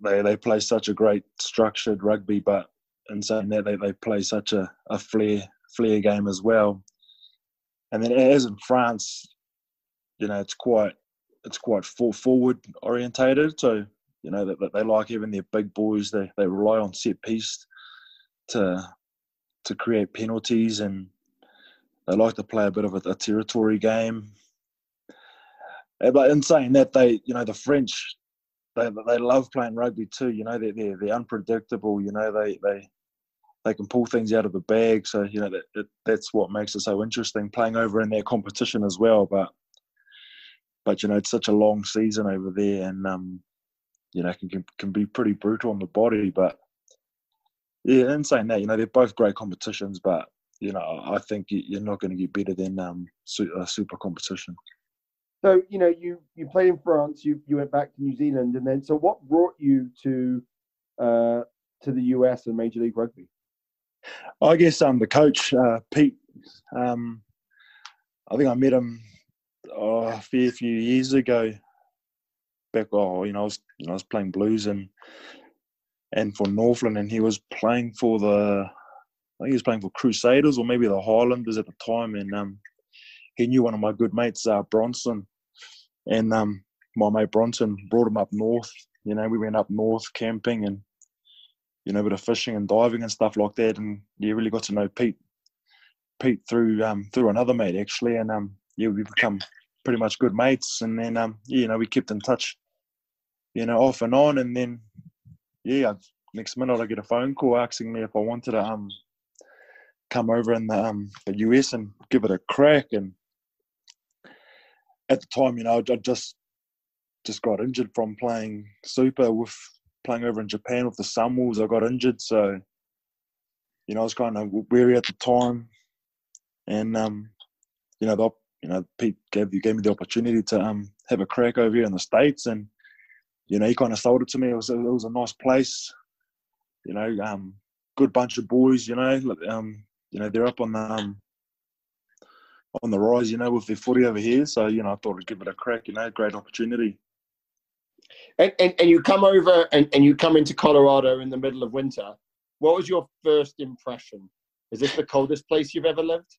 they they play such a great structured rugby, but in saying that, they, they play such a, a flair flair game as well. And then as in France, you know, it's quite it's quite forward orientated. So you know that, they like having their big boys. They they rely on set piece to to create penalties, and they like to play a bit of a, a territory game. Eh, but in saying that, they you know the French they they love playing rugby too. You know they're they're, they're unpredictable. You know they they they can pull things out of the bag. So you know that, that that's what makes it so interesting playing over in their competition as well. But but you know it's such a long season over there, and um, you know can can be pretty brutal on the body. But yeah, in saying that, you know they're both great competitions, but you know I think you're not going to get better than um, a super competition. So you know you you played in France, you you went back to New Zealand, and then so what brought you to uh, to the US and Major League Rugby? I guess um the coach uh, Pete. Um, I think I met him oh, a fair few years ago. Back, oh, you know, I was, you know, I was playing blues and and for Northland, and he was playing for the, I think he was playing for Crusaders or maybe the Highlanders at the time, and um, he knew one of my good mates, uh, Bronson, and um, my mate Bronson brought him up north. You know, we went up north camping and you know, a bit of fishing and diving and stuff like that, and you really got to know Pete. Pete through um, through another mate actually, and um, yeah, we become pretty much good mates. And then, um, you know, we kept in touch, you know, off and on. And then, yeah, next minute I get a phone call asking me if I wanted to um, come over in the, um, the US and give it a crack. And at the time, you know, I just just got injured from playing super with playing over in Japan with the Sunwolves. I got injured, so you know I was kind of weary at the time, and um, you know the you know, Pete gave you gave me the opportunity to um have a crack over here in the states, and you know, he kind of sold it to me. It was a, it was a nice place, you know, um, good bunch of boys, you know, um, you know, they're up on the um, on the rise, you know, with their footy over here. So you know, I thought I'd give it a crack. You know, great opportunity. And, and, and you come over and, and you come into Colorado in the middle of winter. What was your first impression? Is this the coldest place you've ever lived?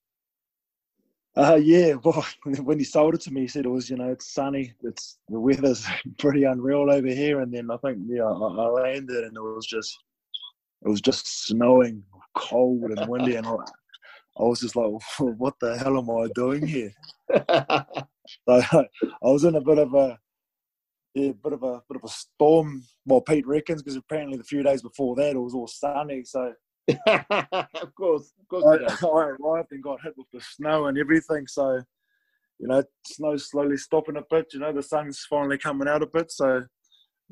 Uh, yeah, well, when he sold it to me, he said it was, you know, it's sunny. It's the weather's pretty unreal over here. And then I think, yeah, I, I landed and it was just, it was just snowing, cold and windy, and I, I was just like, what the hell am I doing here? so I was in a bit of a, yeah, bit of a bit of a storm. Well, Pete reckons because apparently the few days before that it was all sunny. So of course, of course. I, I arrived and got hit with the snow and everything. So you know, snow's slowly stopping a bit. You know, the sun's finally coming out a bit. So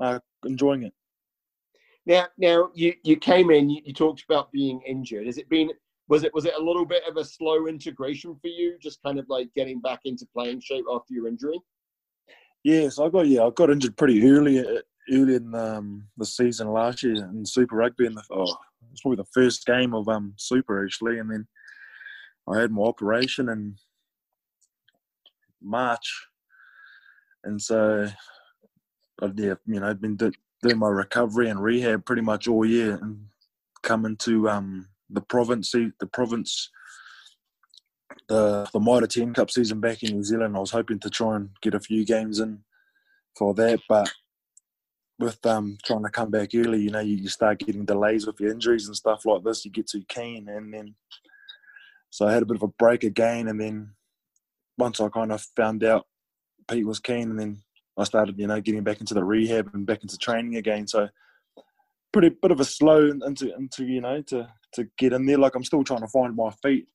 uh, enjoying it. Now, now you you came in. You, you talked about being injured. Has it been? Was it was it a little bit of a slow integration for you? Just kind of like getting back into playing shape after your injury. Yes, I got yeah, I got injured pretty early uh, early in um, the season last year in Super Rugby. In the, oh, it was probably the first game of um, Super actually, and then I had my operation in March, and so I, yeah, you know, I'd been do, doing my recovery and rehab pretty much all year, and coming to um, the province, the province the the Mitre 10 Cup season back in New Zealand. I was hoping to try and get a few games in for that, but with um, trying to come back early, you know, you, you start getting delays with your injuries and stuff like this. You get too keen, and then so I had a bit of a break again, and then once I kind of found out Pete was keen, and then I started, you know, getting back into the rehab and back into training again. So pretty bit of a slow into into you know to to get in there. Like I'm still trying to find my feet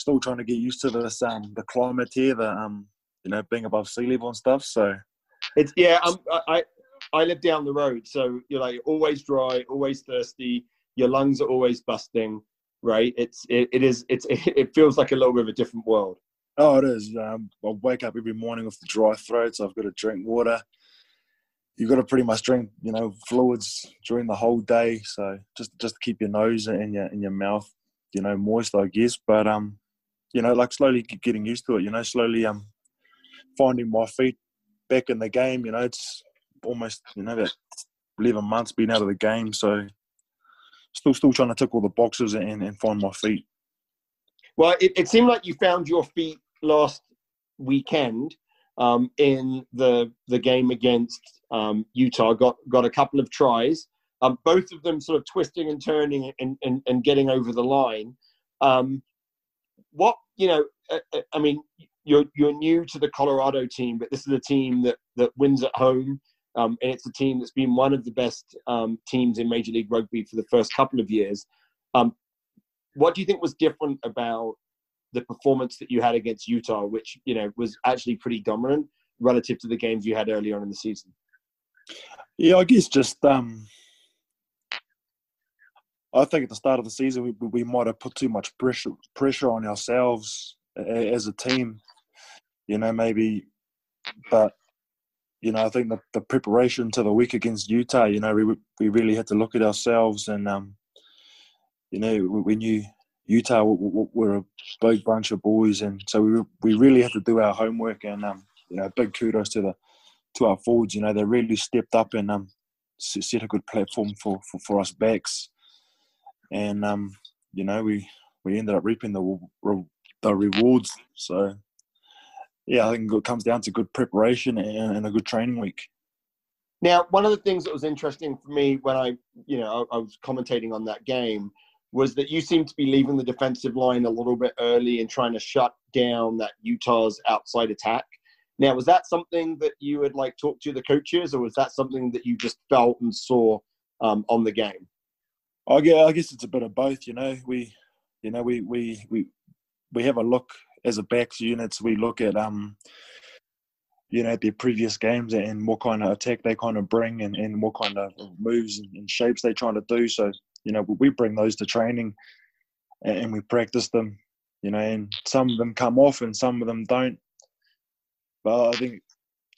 still trying to get used to this um the climate here, the um you know being above sea level and stuff. So it's yeah, I'm, I I live down the road, so you're like always dry, always thirsty. Your lungs are always busting, right? It's it, it is it's it feels like a little bit of a different world. Oh, it is. Um, I wake up every morning with the dry throat, so I've got to drink water. You've got to pretty much drink, you know, fluids during the whole day. So just just keep your nose and your and your mouth, you know, moist, I guess. But um, you know, like slowly getting used to it. You know, slowly um finding my feet back in the game. You know, it's almost you know that eleven months being out of the game, so still still trying to tick all the boxes and, and find my feet. Well, it, it seemed like you found your feet last weekend um, in the the game against um, Utah. Got got a couple of tries, um, both of them sort of twisting and turning and, and, and getting over the line. Um, what you know, uh, uh, I mean, you're you're new to the Colorado team, but this is a team that that wins at home, um, and it's a team that's been one of the best um, teams in Major League Rugby for the first couple of years. Um, what do you think was different about the performance that you had against Utah, which you know was actually pretty dominant relative to the games you had earlier on in the season? Yeah, I guess just um, I think at the start of the season we, we might have put too much pressure pressure on ourselves as a team. You know, maybe, but you know, I think the, the preparation to the week against Utah, you know, we we really had to look at ourselves, and um, you know, we, knew Utah were a big bunch of boys, and so we we really had to do our homework, and um, you know, big kudos to the to our forwards. You know, they really stepped up and um, set a good platform for, for, for us backs and um, you know we we ended up reaping the the rewards. So yeah, I think it comes down to good preparation and, a good training week. Now, one of the things that was interesting for me when I, you know, I, I, was commentating on that game was that you seemed to be leaving the defensive line a little bit early and trying to shut down that Utah's outside attack. Now, was that something that you had like talked to the coaches, or was that something that you just felt and saw um, on the game? I guess, I guess it's a bit of both. You know, we, you know, we we we we have a look as a backs units. We look at um, you know, their previous games and what kind of attack they kind of bring and, and what kind of moves and, shapes they're trying to do. So, you know, we bring those to training and we practice them. you know, and some of them come off and some of them don't. But I think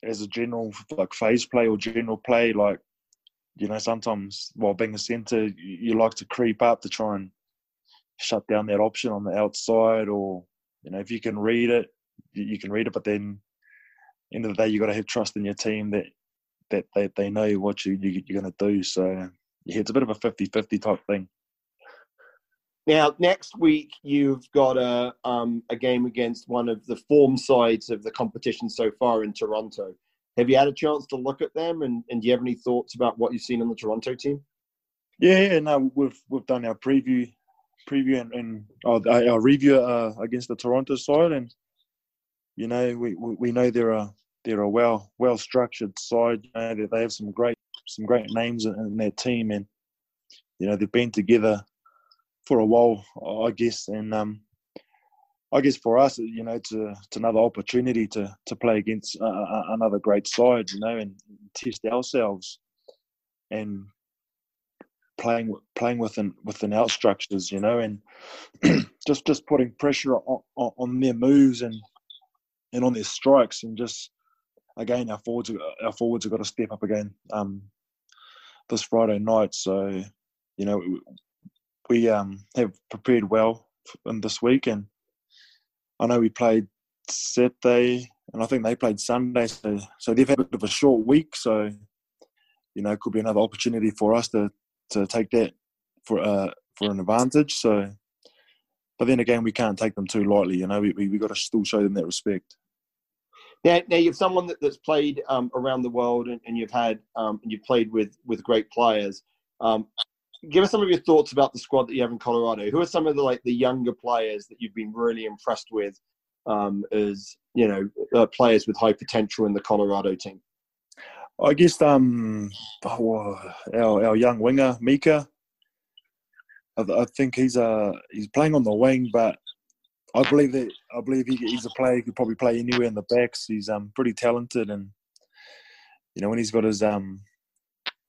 as a general like phase play or general play, like you know, sometimes while being a centre, you, you like to creep up to try and shut down that option on the outside, or you know, if you can read it, you, can read it. But then, end of the day, you've got to have trust in your team that that they, they know what you, you you're going to do. So yeah, it's a bit of a 50-50 type thing. Now, next week you've got a um, a game against one of the form sides of the competition so far in Toronto. Have you had a chance to look at them, and, and do you have any thoughts about what you've seen on the Toronto team? Yeah, yeah, no, we've we've done our preview, preview and, and our, our review uh, against the Toronto side, and you know we, we, know they're a they're a well well structured side. You know, they have some great some great names in, their team, and you know they've been together for a while, I guess. And um, I guess for us, you know, it's, a, it's another opportunity to to play against uh, another great side, you know, and test ourselves and playing playing within within our structures, you know, and just just putting pressure on, on their moves and and on their strikes, and just again our forwards our forwards have got to step up again um, this Friday night. So you know we um, have prepared well in this week, and I know we played Saturday, and I think they played Sunday, so so they've had a bit of a short week. So you know, it could be another opportunity for us to to take that for uh, for an advantage. So, but then again, we can't take them too lightly. You know, we we, we got to still show them that respect. Now, now you've someone that, that's played um, around the world, and, and you've had um, and you've played with with great players. Um, give us some of your thoughts about the squad that you have in Colorado. Who are some of the like the younger players that you've been really impressed with um, as you know uh, players with high potential in the Colorado team? I guess um, oh, our our young winger Mika. I, think he's uh he's playing on the wing, but I believe that I believe he, he's a player who could probably play anywhere in the backs. He's um pretty talented, and you know when he's got his um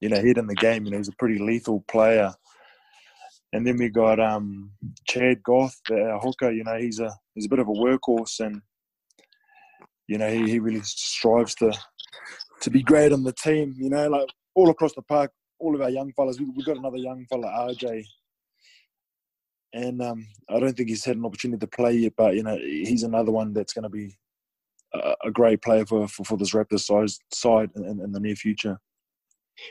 you know, head in the game. You know, he's a pretty lethal player. And then we got um, Chad Goth, our hooker. You know, he's a he's a bit of a workhorse, and you know, he, he really strives to to be great on the team. You know, like all across the park, all of our young fellas. We, have got another young fella, RJ, and um, I don't think he's had an opportunity to play yet. But you know, he's another one that's going to be a, a, great player for, for, for this Raptors size, side in, in the near future.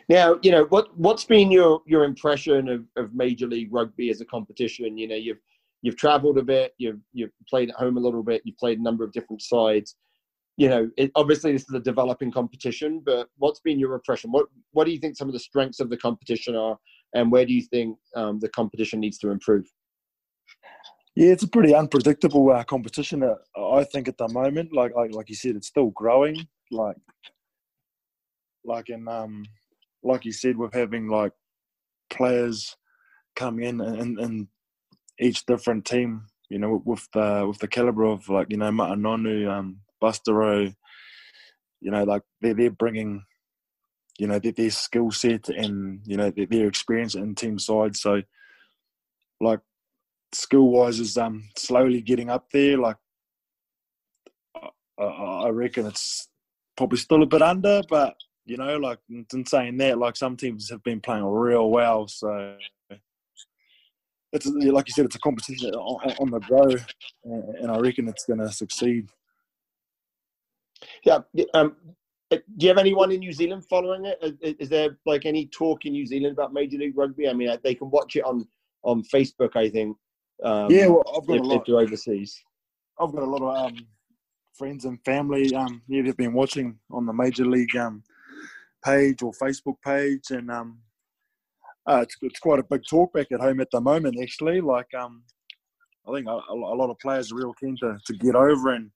Now, you know what what's been your your impression of, of Major League Rugby as a competition? You know, you've you've travelled a bit, you've you've played at home a little bit, you've played a number of different sides. You know, it, obviously this is a developing competition, but what's been your impression? What what do you think some of the strengths of the competition are, and where do you think um, the competition needs to improve? Yeah, it's a pretty unpredictable uh, competition. Uh, I think at the moment, like, like like you said, it's still growing. Like like in um like you said, with having like players come in and, and each different team, you know, with the with the caliber of like you know Ma'a Nonu, um, Bustero, you know, like they're they're bringing, you know, their, their skill set and you know their, their experience in team side. So, like skill wise, is um slowly getting up there. Like I, I reckon it's probably still a bit under, but you know, like in saying that, like some teams have been playing real well. So it's like you said, it's a competition on, the go, and I reckon it's going to succeed. Yeah. Um, do you have anyone in New Zealand following it? Is there like any talk in New Zealand about Major League Rugby? I mean, they can watch it on on Facebook. I think. Um, yeah, well, I've got if, a lot. If overseas, I've got a lot of um, friends and family. Um, yeah, they've been watching on the Major League um, page or Facebook page, and um, uh, it's, it's quite a big talk back at home at the moment. Actually, like um, I think a, a lot of players are real keen to, to get over and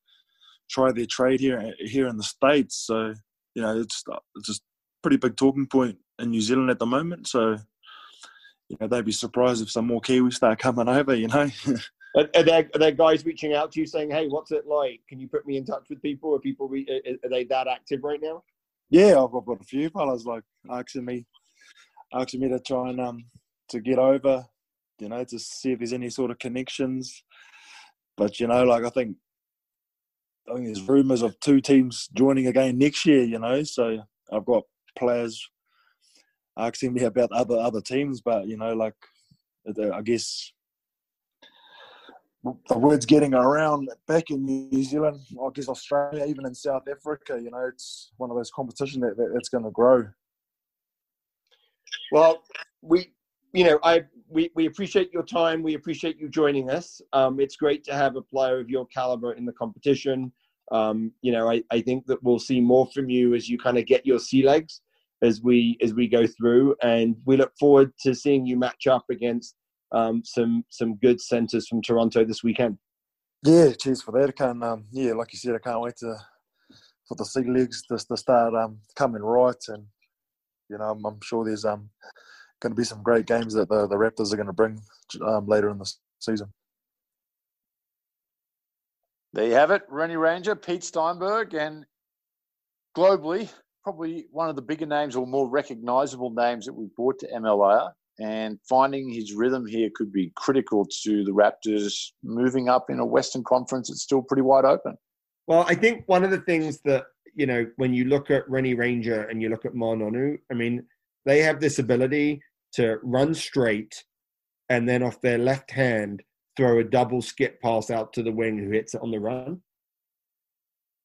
try their trade here here in the states. So you know, it's it's just pretty big talking point in New Zealand at the moment. So you know, they'd be surprised if some more Kiwis start coming over. You know. Are there, are there guys reaching out to you saying, "Hey, what's it like? Can you put me in touch with people? Are people re- are they that active right now?" yeah, I've, I've got a few fellas like asking me, asking me to try and um to get over, you know, to see if there's any sort of connections. but you know, like I think I think there's rumours of two teams joining again next year. You know, so I've got players asking me about other other teams, but you know, like I guess the word's getting around back in New Zealand, I guess Australia, even in South Africa. You know, it's one of those competitions that, that that's going to grow. Well, we, you know, I we, we appreciate your time. We appreciate you joining us. Um, it's great to have a player of your caliber in the competition. Um, you know, I, I think that we'll see more from you as you kind of get your sea legs as we as we go through, and we look forward to seeing you match up against um, some some good centres from Toronto this weekend. Yeah, cheers for that. I can't, um, yeah, like you said, I can't wait to for the sea legs to, to start um, coming right, and you know, I'm, I'm sure there's um going to be some great games that the, the Raptors are going to bring um, later in the season. There you have it, Rene Ranger, Pete Steinberg, and globally, probably one of the bigger names or more recognisable names that we've brought to MLR. And finding his rhythm here could be critical to the Raptors moving up in a Western Conference. It's still pretty wide open. Well, I think one of the things that, you know, when you look at Rene Ranger and you look at Ma'a Nonu, I mean, they have this ability to run straight and then off their left hand throw a double skip pass out to the wing who hits it on the run.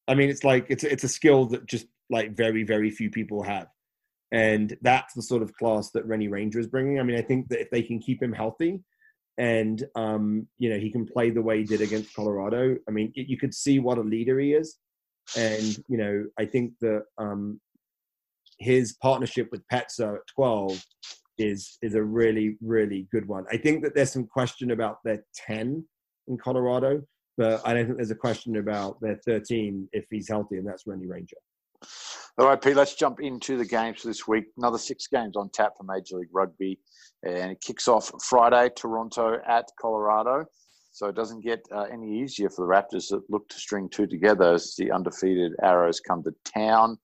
I mean, it's like it's it's a skill that just like very very few people have, and that's the sort of class that Rene Ranger is bringing. I mean, I think that if they can keep him healthy, and um, you know he can play the way he did against Colorado, I mean, you could see what a leader he is, and you know I think that um, his partnership with Petzo at twelve is is a really really good one. I think that there's some question about their ten in Colorado, but I don't think there's a question about their thirteen if he's healthy, and that's Rene Ranger. All right, Pete, let's jump into the games for this week. Another six games on tap for Major League Rugby. And it kicks off Friday, Toronto at Colorado. So it doesn't get uh, any easier for the Raptors that look to string two together as the undefeated Arrows come to town.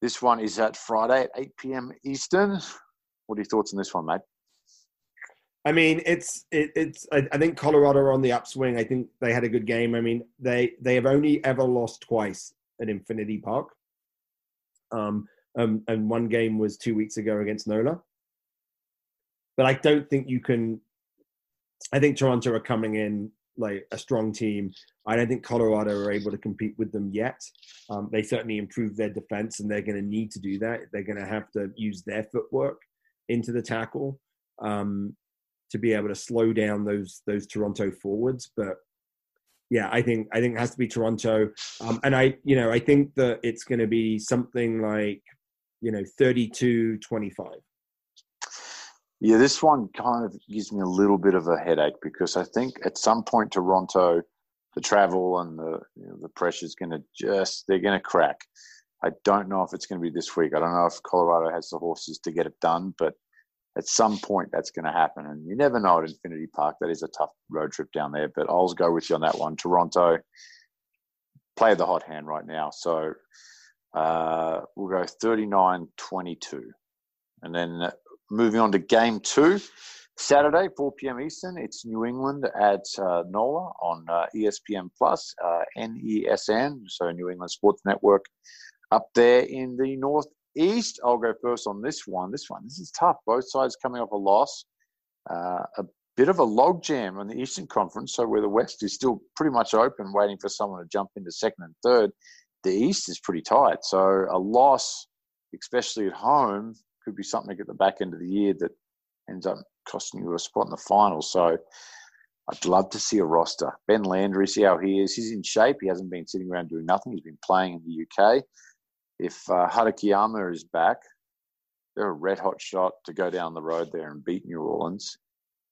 This one is at Friday at 8 p.m. Eastern. What are your thoughts on this one, mate? I mean, it's it, it's. I, I, think Colorado are on the upswing. I think they had a good game. I mean, they they have only ever lost twice at Infinity Park. Um, um, and one game was two weeks ago against Nola. But I don't think you can. I think Toronto are coming in like a strong team. I don't think Colorado are able to compete with them yet. Um, they certainly improved their defense, and they're going to need to do that. They're going to have to use their footwork into the tackle um, to be able to slow down those those Toronto forwards. But yeah, I think I think it has to be Toronto, um, and I you know I think that it's going to be something like you know 32-25. Yeah, this one kind of gives me a little bit of a headache because I think at some point Toronto, the travel and the you know, the pressure is going to just they're going to crack. I don't know if it's going to be this week. I don't know if Colorado has the horses to get it done, but at some point that's going to happen. And you never know at Infinity Park. That is a tough road trip down there, but I'll go with you on that one. Toronto, play the hot hand right now. So uh, we'll go 39 22. And then moving on to game two, Saturday, 4 p.m. Eastern, it's New England at uh, NOLA on uh, ESPN Plus, uh, NESN, so New England Sports Network up there in the northeast. I'll go first on this one. This one, this is tough. Both sides coming off a loss. Uh, a bit of a logjam on the Eastern Conference, so where the West is still pretty much open, waiting for someone to jump into second and third. The East is pretty tight, so a loss, especially at home, could be something at the back end of the year that ends up costing you a spot in the final. So I'd love to see a roster. Ben Landry, see how he is. He's in shape. He hasn't been sitting around doing nothing. He's been playing in the UK if uh, is back, they're a red hot shot to go down the road there and beat New Orleans.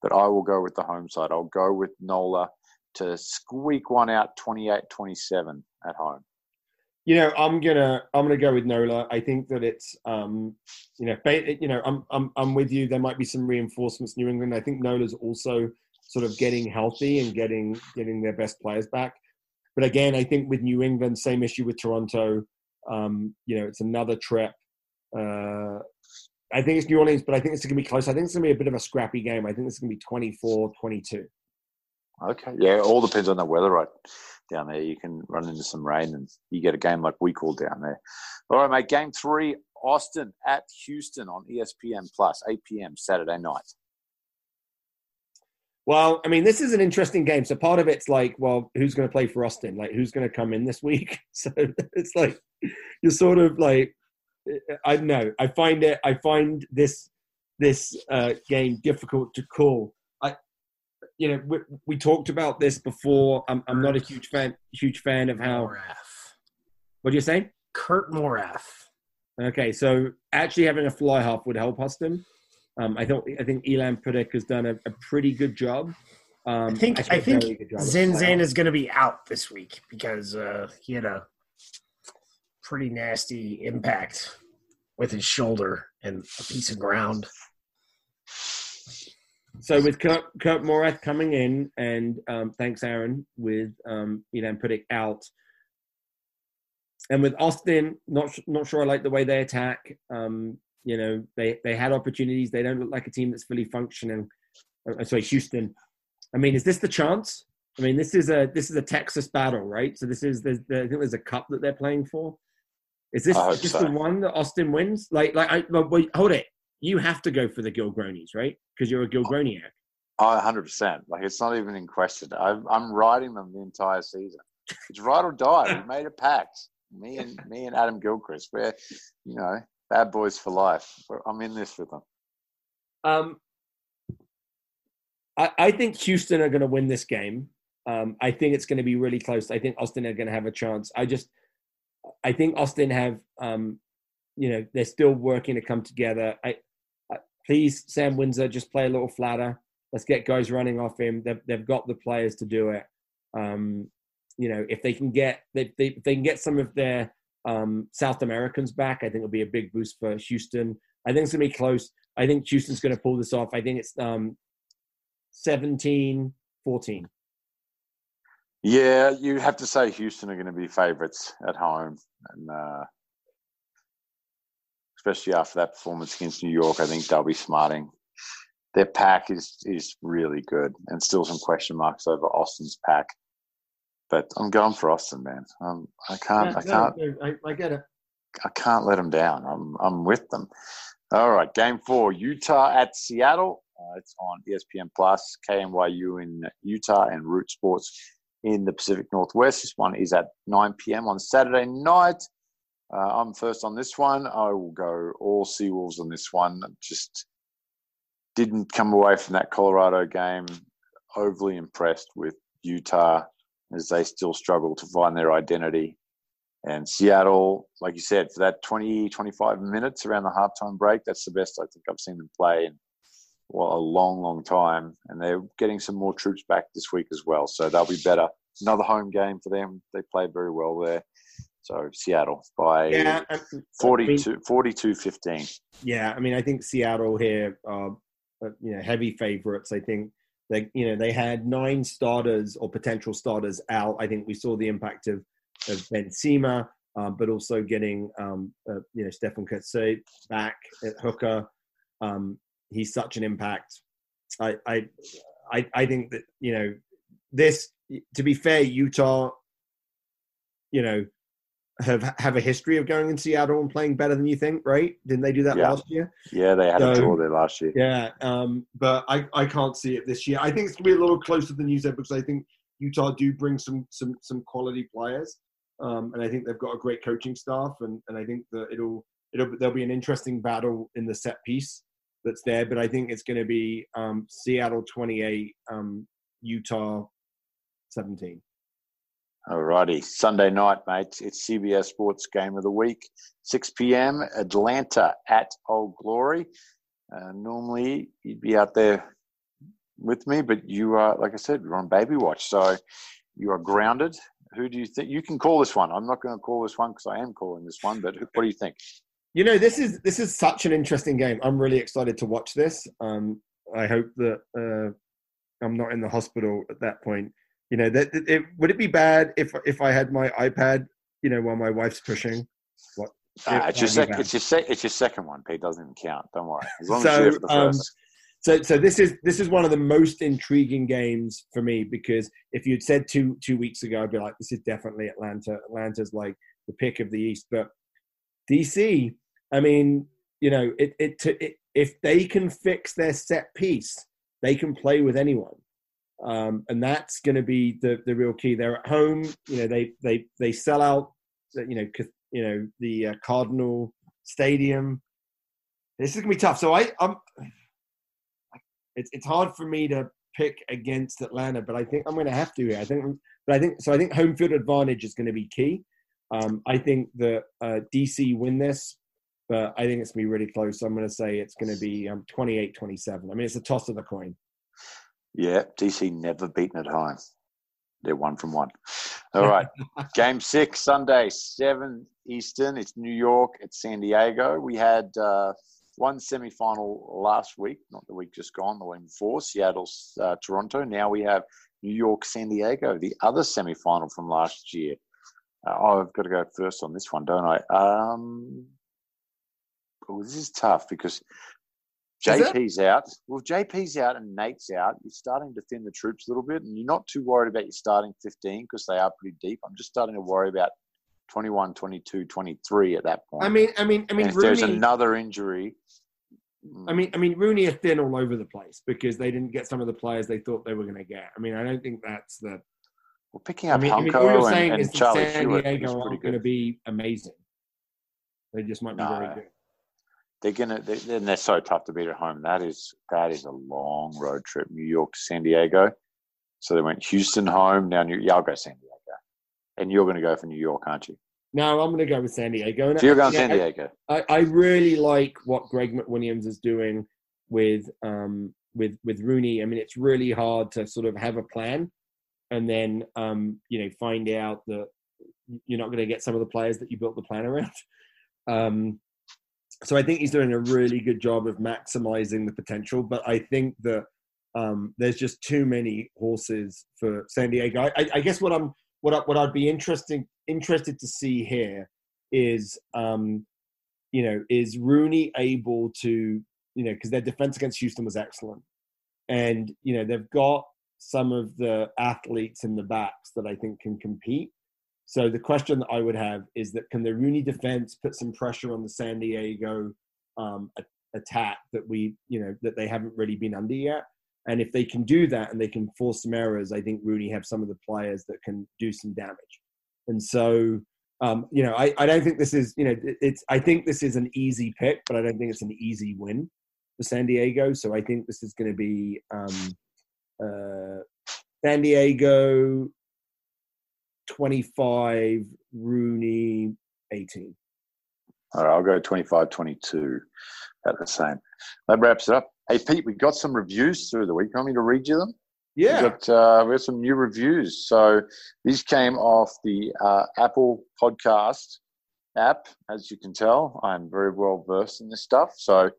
But I will go with the home side. I'll go with Nola to squeak one out 28-27 at home. You know, I'm gonna I'm gonna go with Nola. I think that it's um, you know, you know, I'm I'm I'm with you. There might be some reinforcements New England. I think Nola's also sort of getting healthy and getting getting their best players back. But again, I think with New England, same issue with Toronto. Um, you know, it's another trip. Uh, I think it's New Orleans, but I think it's going to be close. I think it's going to be a bit of a scrappy game. I think it's going to be 24 22. Okay. Yeah, all depends on the weather right down there. You can run into some rain and you get a game like we call down there. All right, mate. Game three, Austin at Houston on ESPN Plus, 8 p.m. Saturday night. Well, I mean, this is an interesting game. So part of it's like, well, who's going to play for Austin? Like, who's going to come in this week? So it's like you're sort of like, I don't know. I find it. I find this this uh, game difficult to call. I, you know, we, we talked about this before. I'm, I'm not a huge fan. Huge fan of how. Morath. What do you say? Kurt Morath. Okay, so actually having a fly half would help Austin. Um, I don't. I think Elan-Puttick has done a, a pretty good job. Um, I think I think very good job at Zinzan is going to be out this week because uh, he had a pretty nasty impact with his shoulder and a piece of ground. So with Kurt, Kurt Morath coming in, and um, thanks Aaron with um, Elan-Puttick out, and with Austin, not not sure I like the way they attack. Um, you know, they they had opportunities. They don't look like a team that's fully functioning. Uh, sorry, Houston. I mean, is this the chance? I mean, this is a this is a Texas battle, right? So this is there's, I think there's a cup that they're playing for. Is this just so. the one that Austin wins? Like, like I well, wait, hold it. You have to go for the Gilgronis, right? Because you're a Gilgroniac. Oh, 100%. Like, it's not even in question. I'm, I'm riding them the entire season. It's ride or die. We made a pact. Me and me and Adam Gilchrist. We're, you know, bad boys for life. We're, I'm in this with them. Um, I, I think Houston are going to win this game. Um, I think it's going to be really close. I think Austin are going to have a chance. I just, I think Austin have, um, you know, they're still working to come together. I, I please, Sam Windsor, just play a little flatter. Let's get guys running off him. They've, they've got the players to do it. Um, you know, if they can get, they, they, if they can get some of their um, South Americans back, I think it'll be a big boost for Houston. I think it's to be close. I think Houston's to pull this off. I think it's um, 17 14. Yeah, you have to say Houston are going to be favourites at home, and uh, especially after that performance against New York, I think they'll be smarting. Their pack is is really good, and still some question marks over Austin's pack. But I'm going for Austin, man. Um, I can't, I can't, I, I get it. I can't let them down. I'm, I'm with them. All right, game four, Utah at Seattle. Uh, it's on ESPN Plus, KNYU in Utah, and Root Sports in the Pacific Northwest. This one is at 9 p.m. on Saturday night. Uh, I'm first on this one. I will go all Seawolves on this one. Just didn't come away from that Colorado game overly impressed with Utah as they still struggle to find their identity. And Seattle, like you said, for that 20, 25 minutes around the halftime break, that's the best I think I've seen them play in well, a long, long time. And they're getting some more troops back this week as well. So they'll be better. Another home game for them. They played very well there. So Seattle by Yeah, I- I mean- 42, 42 15. Yeah, I mean, I think Seattle here are uh, you know heavy favorites. I think they you know they had nine starters or potential starters out. I think we saw the impact of of Ben Sema, um, but also getting um, uh, you know Stefan Kutse back at hooker. Um, he's such an impact. I, I I I think that you know this. To be fair, Utah, you know, have have a history of going in Seattle and playing better than you think, right? Didn't they do that Yeah. last year? Yeah, they had a So- draw there last year. Yeah, um, but I, I can't see it this year. I think it's gonna be a little closer than you said because I think Utah do bring some some some quality players, um, and I think they've got a great coaching staff, and, and I think that it'll it'll there'll be an interesting battle in the set piece that's there. But I think it's going to be um, Seattle twenty eight, um, Utah seventeen. Alrighty, Sunday night, mate. It's CBS Sports Game of the Week, 6 p.m. Atlanta at Old Glory. Uh, normally, you'd be out there with me, but you are, like I said, you're on baby watch, so you are grounded. Who do you think you can call this one? I'm not going to call this one because I am calling this one, but who, what do you think? You know, this is this is such an interesting game. I'm really excited to watch this. Um, I hope that uh, I'm not in the hospital at that point. You know, that it, it, would it be bad if if I had my iPad, you know, while my wife's pushing? What? Uh, it's your second. It's your sec- It's your second one, Pete. Doesn't even count. Don't worry. As long as So, you're for the um, first. So, so this is this is one of the most intriguing games for me because if you'd said two two weeks ago, I'd be like, this is definitely Atlanta. Atlanta's like the pick of the East, but DC. I mean, you know, it it, to, it if they can fix their set piece, they can play with anyone. Um, and that's going to be the, the real key. They're at home, you know. They they they sell out, you know, you know the uh, Cardinal Stadium. This is gonna be tough. So I, I'm. It's it's hard for me to pick against Atlanta, but I think I'm going to have to. Here. I think, but I think so. I think home field advantage is going to be key. Um, I think that uh, DC win this, but I think it's going to be really close. So I'm going to say it's going to be um, 28-27. I mean, it's a toss of the coin. Yeah, DC never beaten at home. They're one from one. All right. Game six, Sunday, 7 Eastern. It's New York at San Diego. We had uh, one semi-final last week, not the week just gone, the week before, Seattle, uh, Toronto. Now we have New York, San Diego, the other semi-final from last year. Uh, oh, I've got to go first on this one, don't I? Um, oh, this is tough because JP's out. Well, JP's out and Nate's out. You're starting to thin the troops a little bit, and you're not too worried about your starting 15 because they are pretty deep. I'm just starting to worry about 21, 22, 23 at that point. I mean, I mean, I mean, and if RUNY, there's another injury. Hmm. I mean, I mean, RUNY are thin all over the place because they didn't get some of the players they thought they were going to get. I mean, I don't think that's the. Well, picking up I mean, I mean, Hunko all you're saying and, is and that Charlie San Diego is aren't going to be amazing. They just might be very good. They're gonna, they, and they're so tough to beat at home. That is that is a long road trip. New York to San Diego. So they went Houston home. Now New, yeah, I'll go San Diego. And you're going to go for New York, aren't you? No, I'm going to go with San Diego. And So you're going yeah, San Diego. I, I really like what Greg McWilliams is doing with um, with with RUNY. I mean, it's really hard to sort of have a plan and then um, you know find out that you're not going to get some of the players that you built the plan around. Um, so I think he's doing a really good job of maximizing the potential. But I think that um, there's just too many horses for San Diego. I, I, guess what I'm what I, what I'd be interesting interested to see here is um, you know is RUNY able to you know because their defense against Houston was excellent, and you know they've got some of the athletes in the backs that I think can compete. So the question that I would have is that can the RUNY defense put some pressure on the San Diego um, attack that we you know that they haven't really been under yet? And if they can do that and they can force some errors, I think RUNY have some of the players that can do some damage. And so, um, you know, I, I don't think this is, you know, it- it's, I think this is an easy pick, but I don't think it's an easy win for San Diego. So I think this is going to be um, uh, San Diego 25, RUNY 18. All right, I'll go 25 22 at the same. That wraps it up. Hey, Pete, we got some reviews through the week. You want me to read you them? Yeah. We got, uh, we got some new reviews. So these came off the uh, Apple Podcast app. As you can tell, I'm very well versed in this stuff. So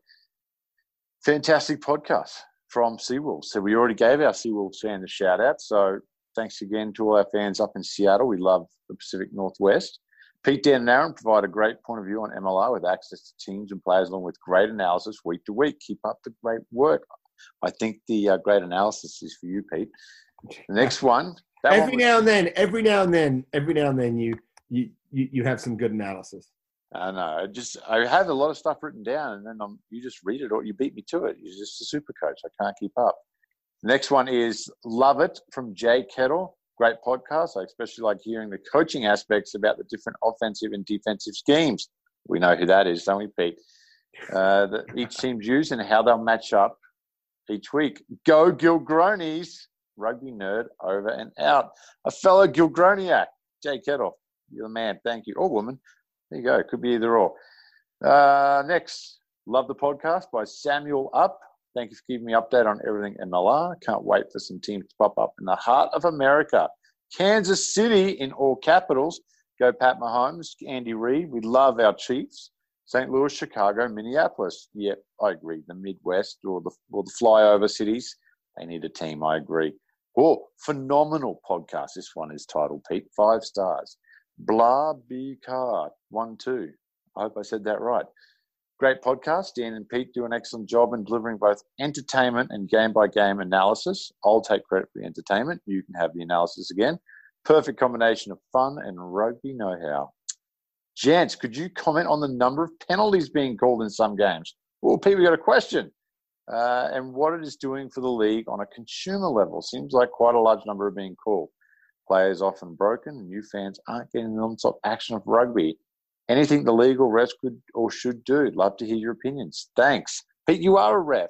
fantastic podcast from Seawolves. So we already gave our Seawolves fan a shout out. So thanks again to all our fans up in Seattle. We love the Pacific Northwest. Pete, Dan, and Aaron provide a great point of view on MLR with access to teams and players along with great analysis week to week. Keep up the great work. I think the uh, great analysis is for you, Pete. The next one. Every one now and then, every now and then, every now and then, you you you, you have some good analysis. I know. I just I have a lot of stuff written down, and then I'm, you just read it or you beat me to it. You're just a super coach. I can't keep up. Next one is Love It from Jay Kettle. Great podcast. I especially like hearing the coaching aspects about the different offensive and defensive schemes. We know who that is, don't we, Pete? Uh, that each team's use and how they'll match up each week. Go Gilgronis, rugby nerd over and out. A fellow Gilgroniac, Jay Kettle. You're the man. Thank you. Or woman. There you go. Could be either or. Uh, next, love the podcast by Samuel Up. Thank you for keeping me updated on everything MLR. Can't wait for some teams to pop up in the heart of America. Kansas City in all capitals. Go Pat Mahomes, Andy Reid. We love our Chiefs. St. Louis, Chicago, Minneapolis. Yep, I agree. The Midwest or the or the flyover cities, they need a team. I agree. Oh, phenomenal podcast. This one is titled Pete. Five stars. Blah B card. One, two. I hope I said that right. Great podcast. Dan and Pete do an excellent job in delivering both entertainment and game by game analysis. I'll take credit for the entertainment. You can have the analysis again. Perfect combination of fun and rugby know how. Gents, could you comment on the number of penalties being called in some games? Well, Pete, we got a question. Uh, and what it is doing for the league on a consumer level. Seems like quite a large number are being called. Players often broken, and new fans aren't getting the non-stop action of rugby anything the legal refs could or should do. Love to hear your opinions. Thanks. Pete, you are a ref.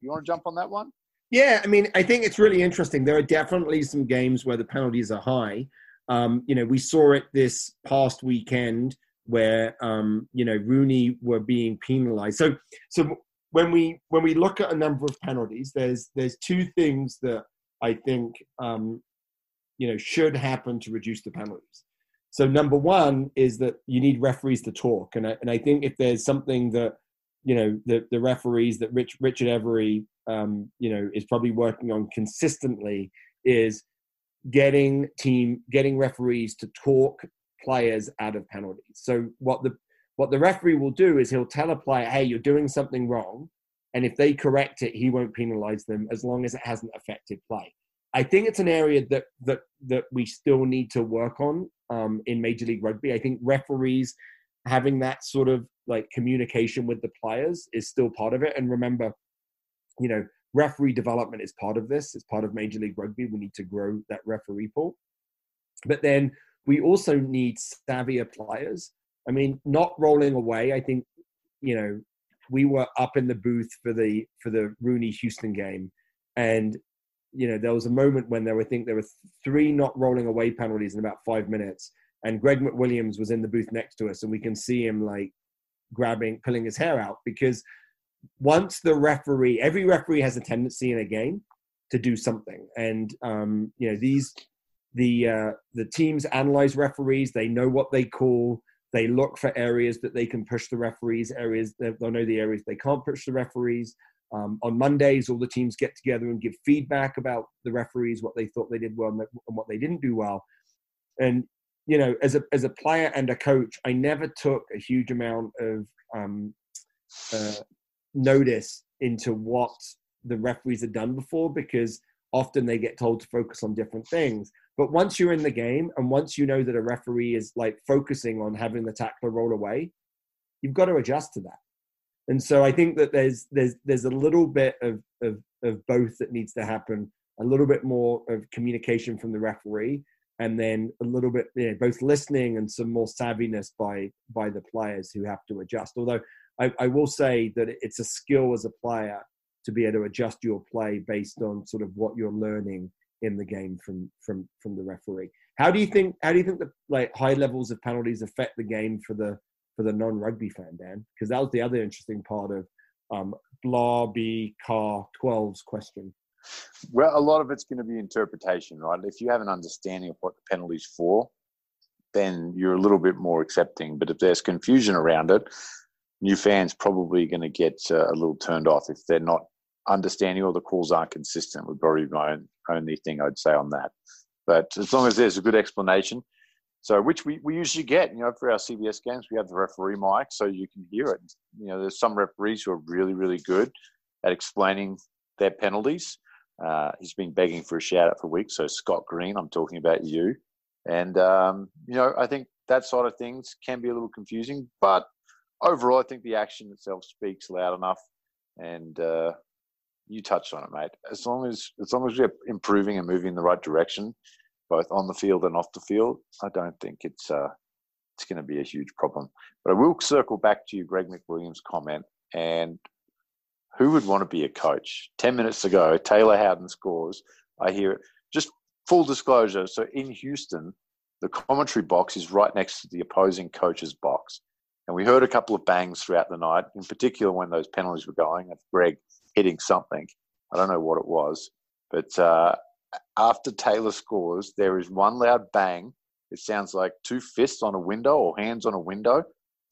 You want to jump on that one? Yeah, I mean, I think it's really interesting. There are definitely some games where the penalties are high. Um, you know, we saw it this past weekend where um, you know RUNY were being penalised. So, so when we when we look at a number of penalties, there's there's two things that I think um, you know should happen to reduce the penalties. So number one is that you need referees to talk, and I, and I think if there's something that you know the the referees that Rich, Richard Every um, you know is probably working on consistently is getting team getting referees to talk players out of penalties. So what the what the referee will do is he'll tell a player, "Hey, you're doing something wrong," and if they correct it, he won't penalize them as long as it hasn't affected play. I think it's an area that that that we still need to work on um, in Major League Rugby. I think referees having that sort of like communication with the players is still part of it. And remember, you know, referee development is part of this. It's part of Major League Rugby. We need to grow that referee pool. But then we also need savvier players. I mean, not rolling away. I think, you know, we were up in the booth for the for the RUNY Houston game, and you know, there was a moment when there were, I think there were three not rolling away penalties in about five minutes. And Greg McWilliams was in the booth next to us, and we can see him like grabbing, pulling his hair out because once the referee, every referee has a tendency in a game to do something. And, um, you know, these, the, uh, the teams analyze referees, they know what they call, they look for areas that they can push the referees, areas they'll know the areas they can't push the referees. Um, on Mondays, all the teams get together and give feedback about the referees, what they thought they did well and what they didn't do well. And you know, as a as a player and a coach, I never took a huge amount of um, uh, notice into what the referees had done before because often they get told to focus on different things. But once you're in the game and once you know that a referee is like focusing on having the tackler roll away, you've got to adjust to that and so I think that there's there's there's a little bit of of, of both that needs to happen. A little bit more of communication from the referee, and then a little bit you know, both listening and some more savviness by by the players who have to adjust. Although I, I will say that it's a skill as a player to be able to adjust your play based on sort of what you're learning in the game from from from the referee. How do you think how do you think the like high levels of penalties affect the game for the for the non-rugby fan, Dan, because that was the other interesting part of um, Blah B Car 12's question. Well, a lot of it's going to be interpretation, right? If you have an understanding of what the penalty's for, then you're a little bit more accepting. But if there's confusion around it, new fans probably going to get uh, a little turned off if they're not understanding or the calls aren't consistent. Would probably be my only thing I'd say on that. But as long as there's a good explanation, so, which we, we usually get, you know, for our CBS games, we have the referee mic so you can hear it. You know, there's some referees who are really, really good at explaining their penalties. Uh, he's been begging for a shout out for weeks. So, Scott Green, I'm talking about you. And, um, you know, I think that side of things can be a little confusing. But overall, I think the action itself speaks loud enough. And uh, you touched on it, mate. As long as, as long as we're improving and moving in the right direction, both on the field and off the field, I don't think it's uh, it's going to be a huge problem. But I will circle back to you, Greg McWilliams' comment. And who would want to be a coach? Ten minutes ago, Taylor Howden scores. I hear it. Just full disclosure. So in Houston, the commentary box is right next to the opposing coach's box. And we heard a couple of bangs throughout the night, in particular when those penalties were going, of Greg hitting something. I don't know what it was, but uh, after Taylor scores, there is one loud bang. It sounds like two fists on a window or hands on a window,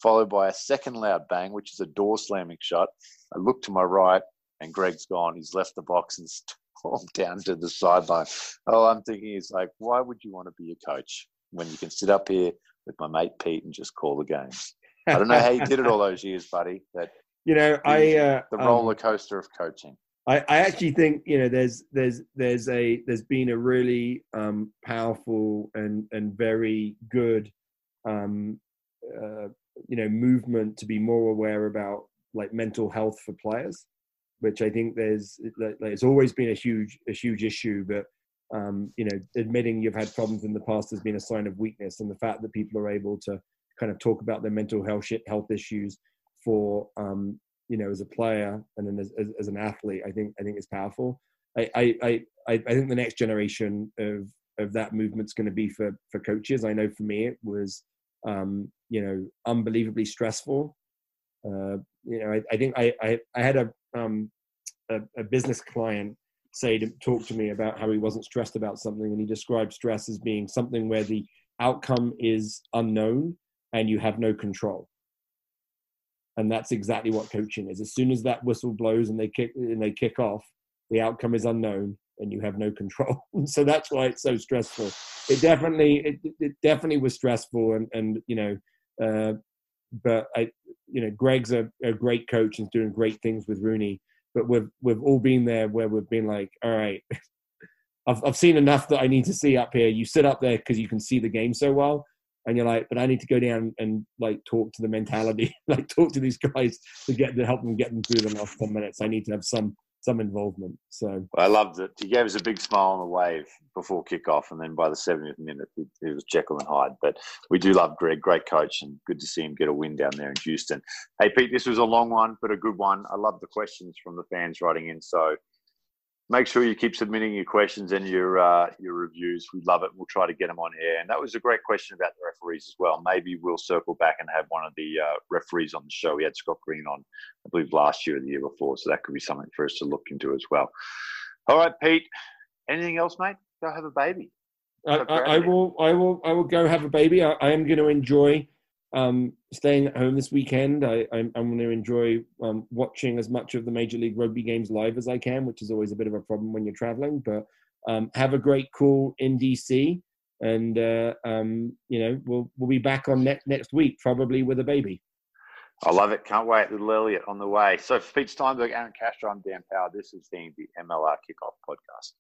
followed by a second loud bang, which is a door slamming shut. I look to my right, and Greg's gone. He's left the box and stormed down to the sideline. All I'm thinking is like, why would you want to be a coach when you can sit up here with my mate Pete and just call the games? I don't know how you did it all those years, buddy. That you know, I uh, the um, roller coaster of coaching. I, I actually think you know there's there's there's a there's been a really um, powerful and and very good um, uh, you know movement to be more aware about like mental health for players, which I think there's like, it's always been a huge a huge issue, but um, you know admitting you've had problems in the past has been a sign of weakness, and the fact that people are able to kind of talk about their mental health health issues for um, you know, as a player and then as, as, as an athlete, I think I think it's powerful. I I I, I think the next generation of of that movement's going to be for for coaches. I know for me it was um, you know unbelievably stressful. Uh, you know, I, I think I, I I had a um a, a business client say to talk to me about how he wasn't stressed about something, and he described stress as being something where the outcome is unknown and you have no control and that's exactly what coaching is. As soon as that whistle blows and they kick and they kick off, the outcome is unknown and you have no control. so that's why it's so stressful. It definitely, it, it definitely was stressful, and and you know, uh, but I, you know, Greg's a, a great coach and doing great things with RUNY. But we've we've all been there where we've been like, all right, I've I've seen enough that I need to see up here. You sit up there because you can see the game so well and you're like, but I need to go down and like talk to the mentality, like talk to these guys to get to help them get them through the last ten minutes. I need to have some some involvement. So I loved it. He gave us a big smile on the wave before kickoff, and then by the 70th minute, it, it was Jekyll and Hyde. But we do love Greg, great coach, and good to see him get a win down there in Houston. Hey Pete, this was a long one, but a good one. I love the questions from the fans writing in. So make sure you keep submitting your questions and your uh, your reviews. We love it. We'll try to get them on air. And that was a great question about the referees as well. Maybe we'll circle back and have one of the uh, referees on the show. We had Scott Green on, I believe, last year or the year before. So that could be something for us to look into as well. All right, Pete. Anything else, mate? Go have a baby. I, I, I will. I will. I will go have a baby. I, I am going to enjoy um, staying at home this weekend, I, am going to enjoy um, watching as much of the Major League Rugby games live as I can, which is always a bit of a problem when you're traveling. But um, have a great call in DC, and uh, um, you know we'll we'll be back on ne- next week, probably with a baby. I love it. Can't wait. Little Elliot on the way. So, for Pete Steinberg, Aaron Castro, I'm Dan Power. This is the MLR Kickoff Podcast.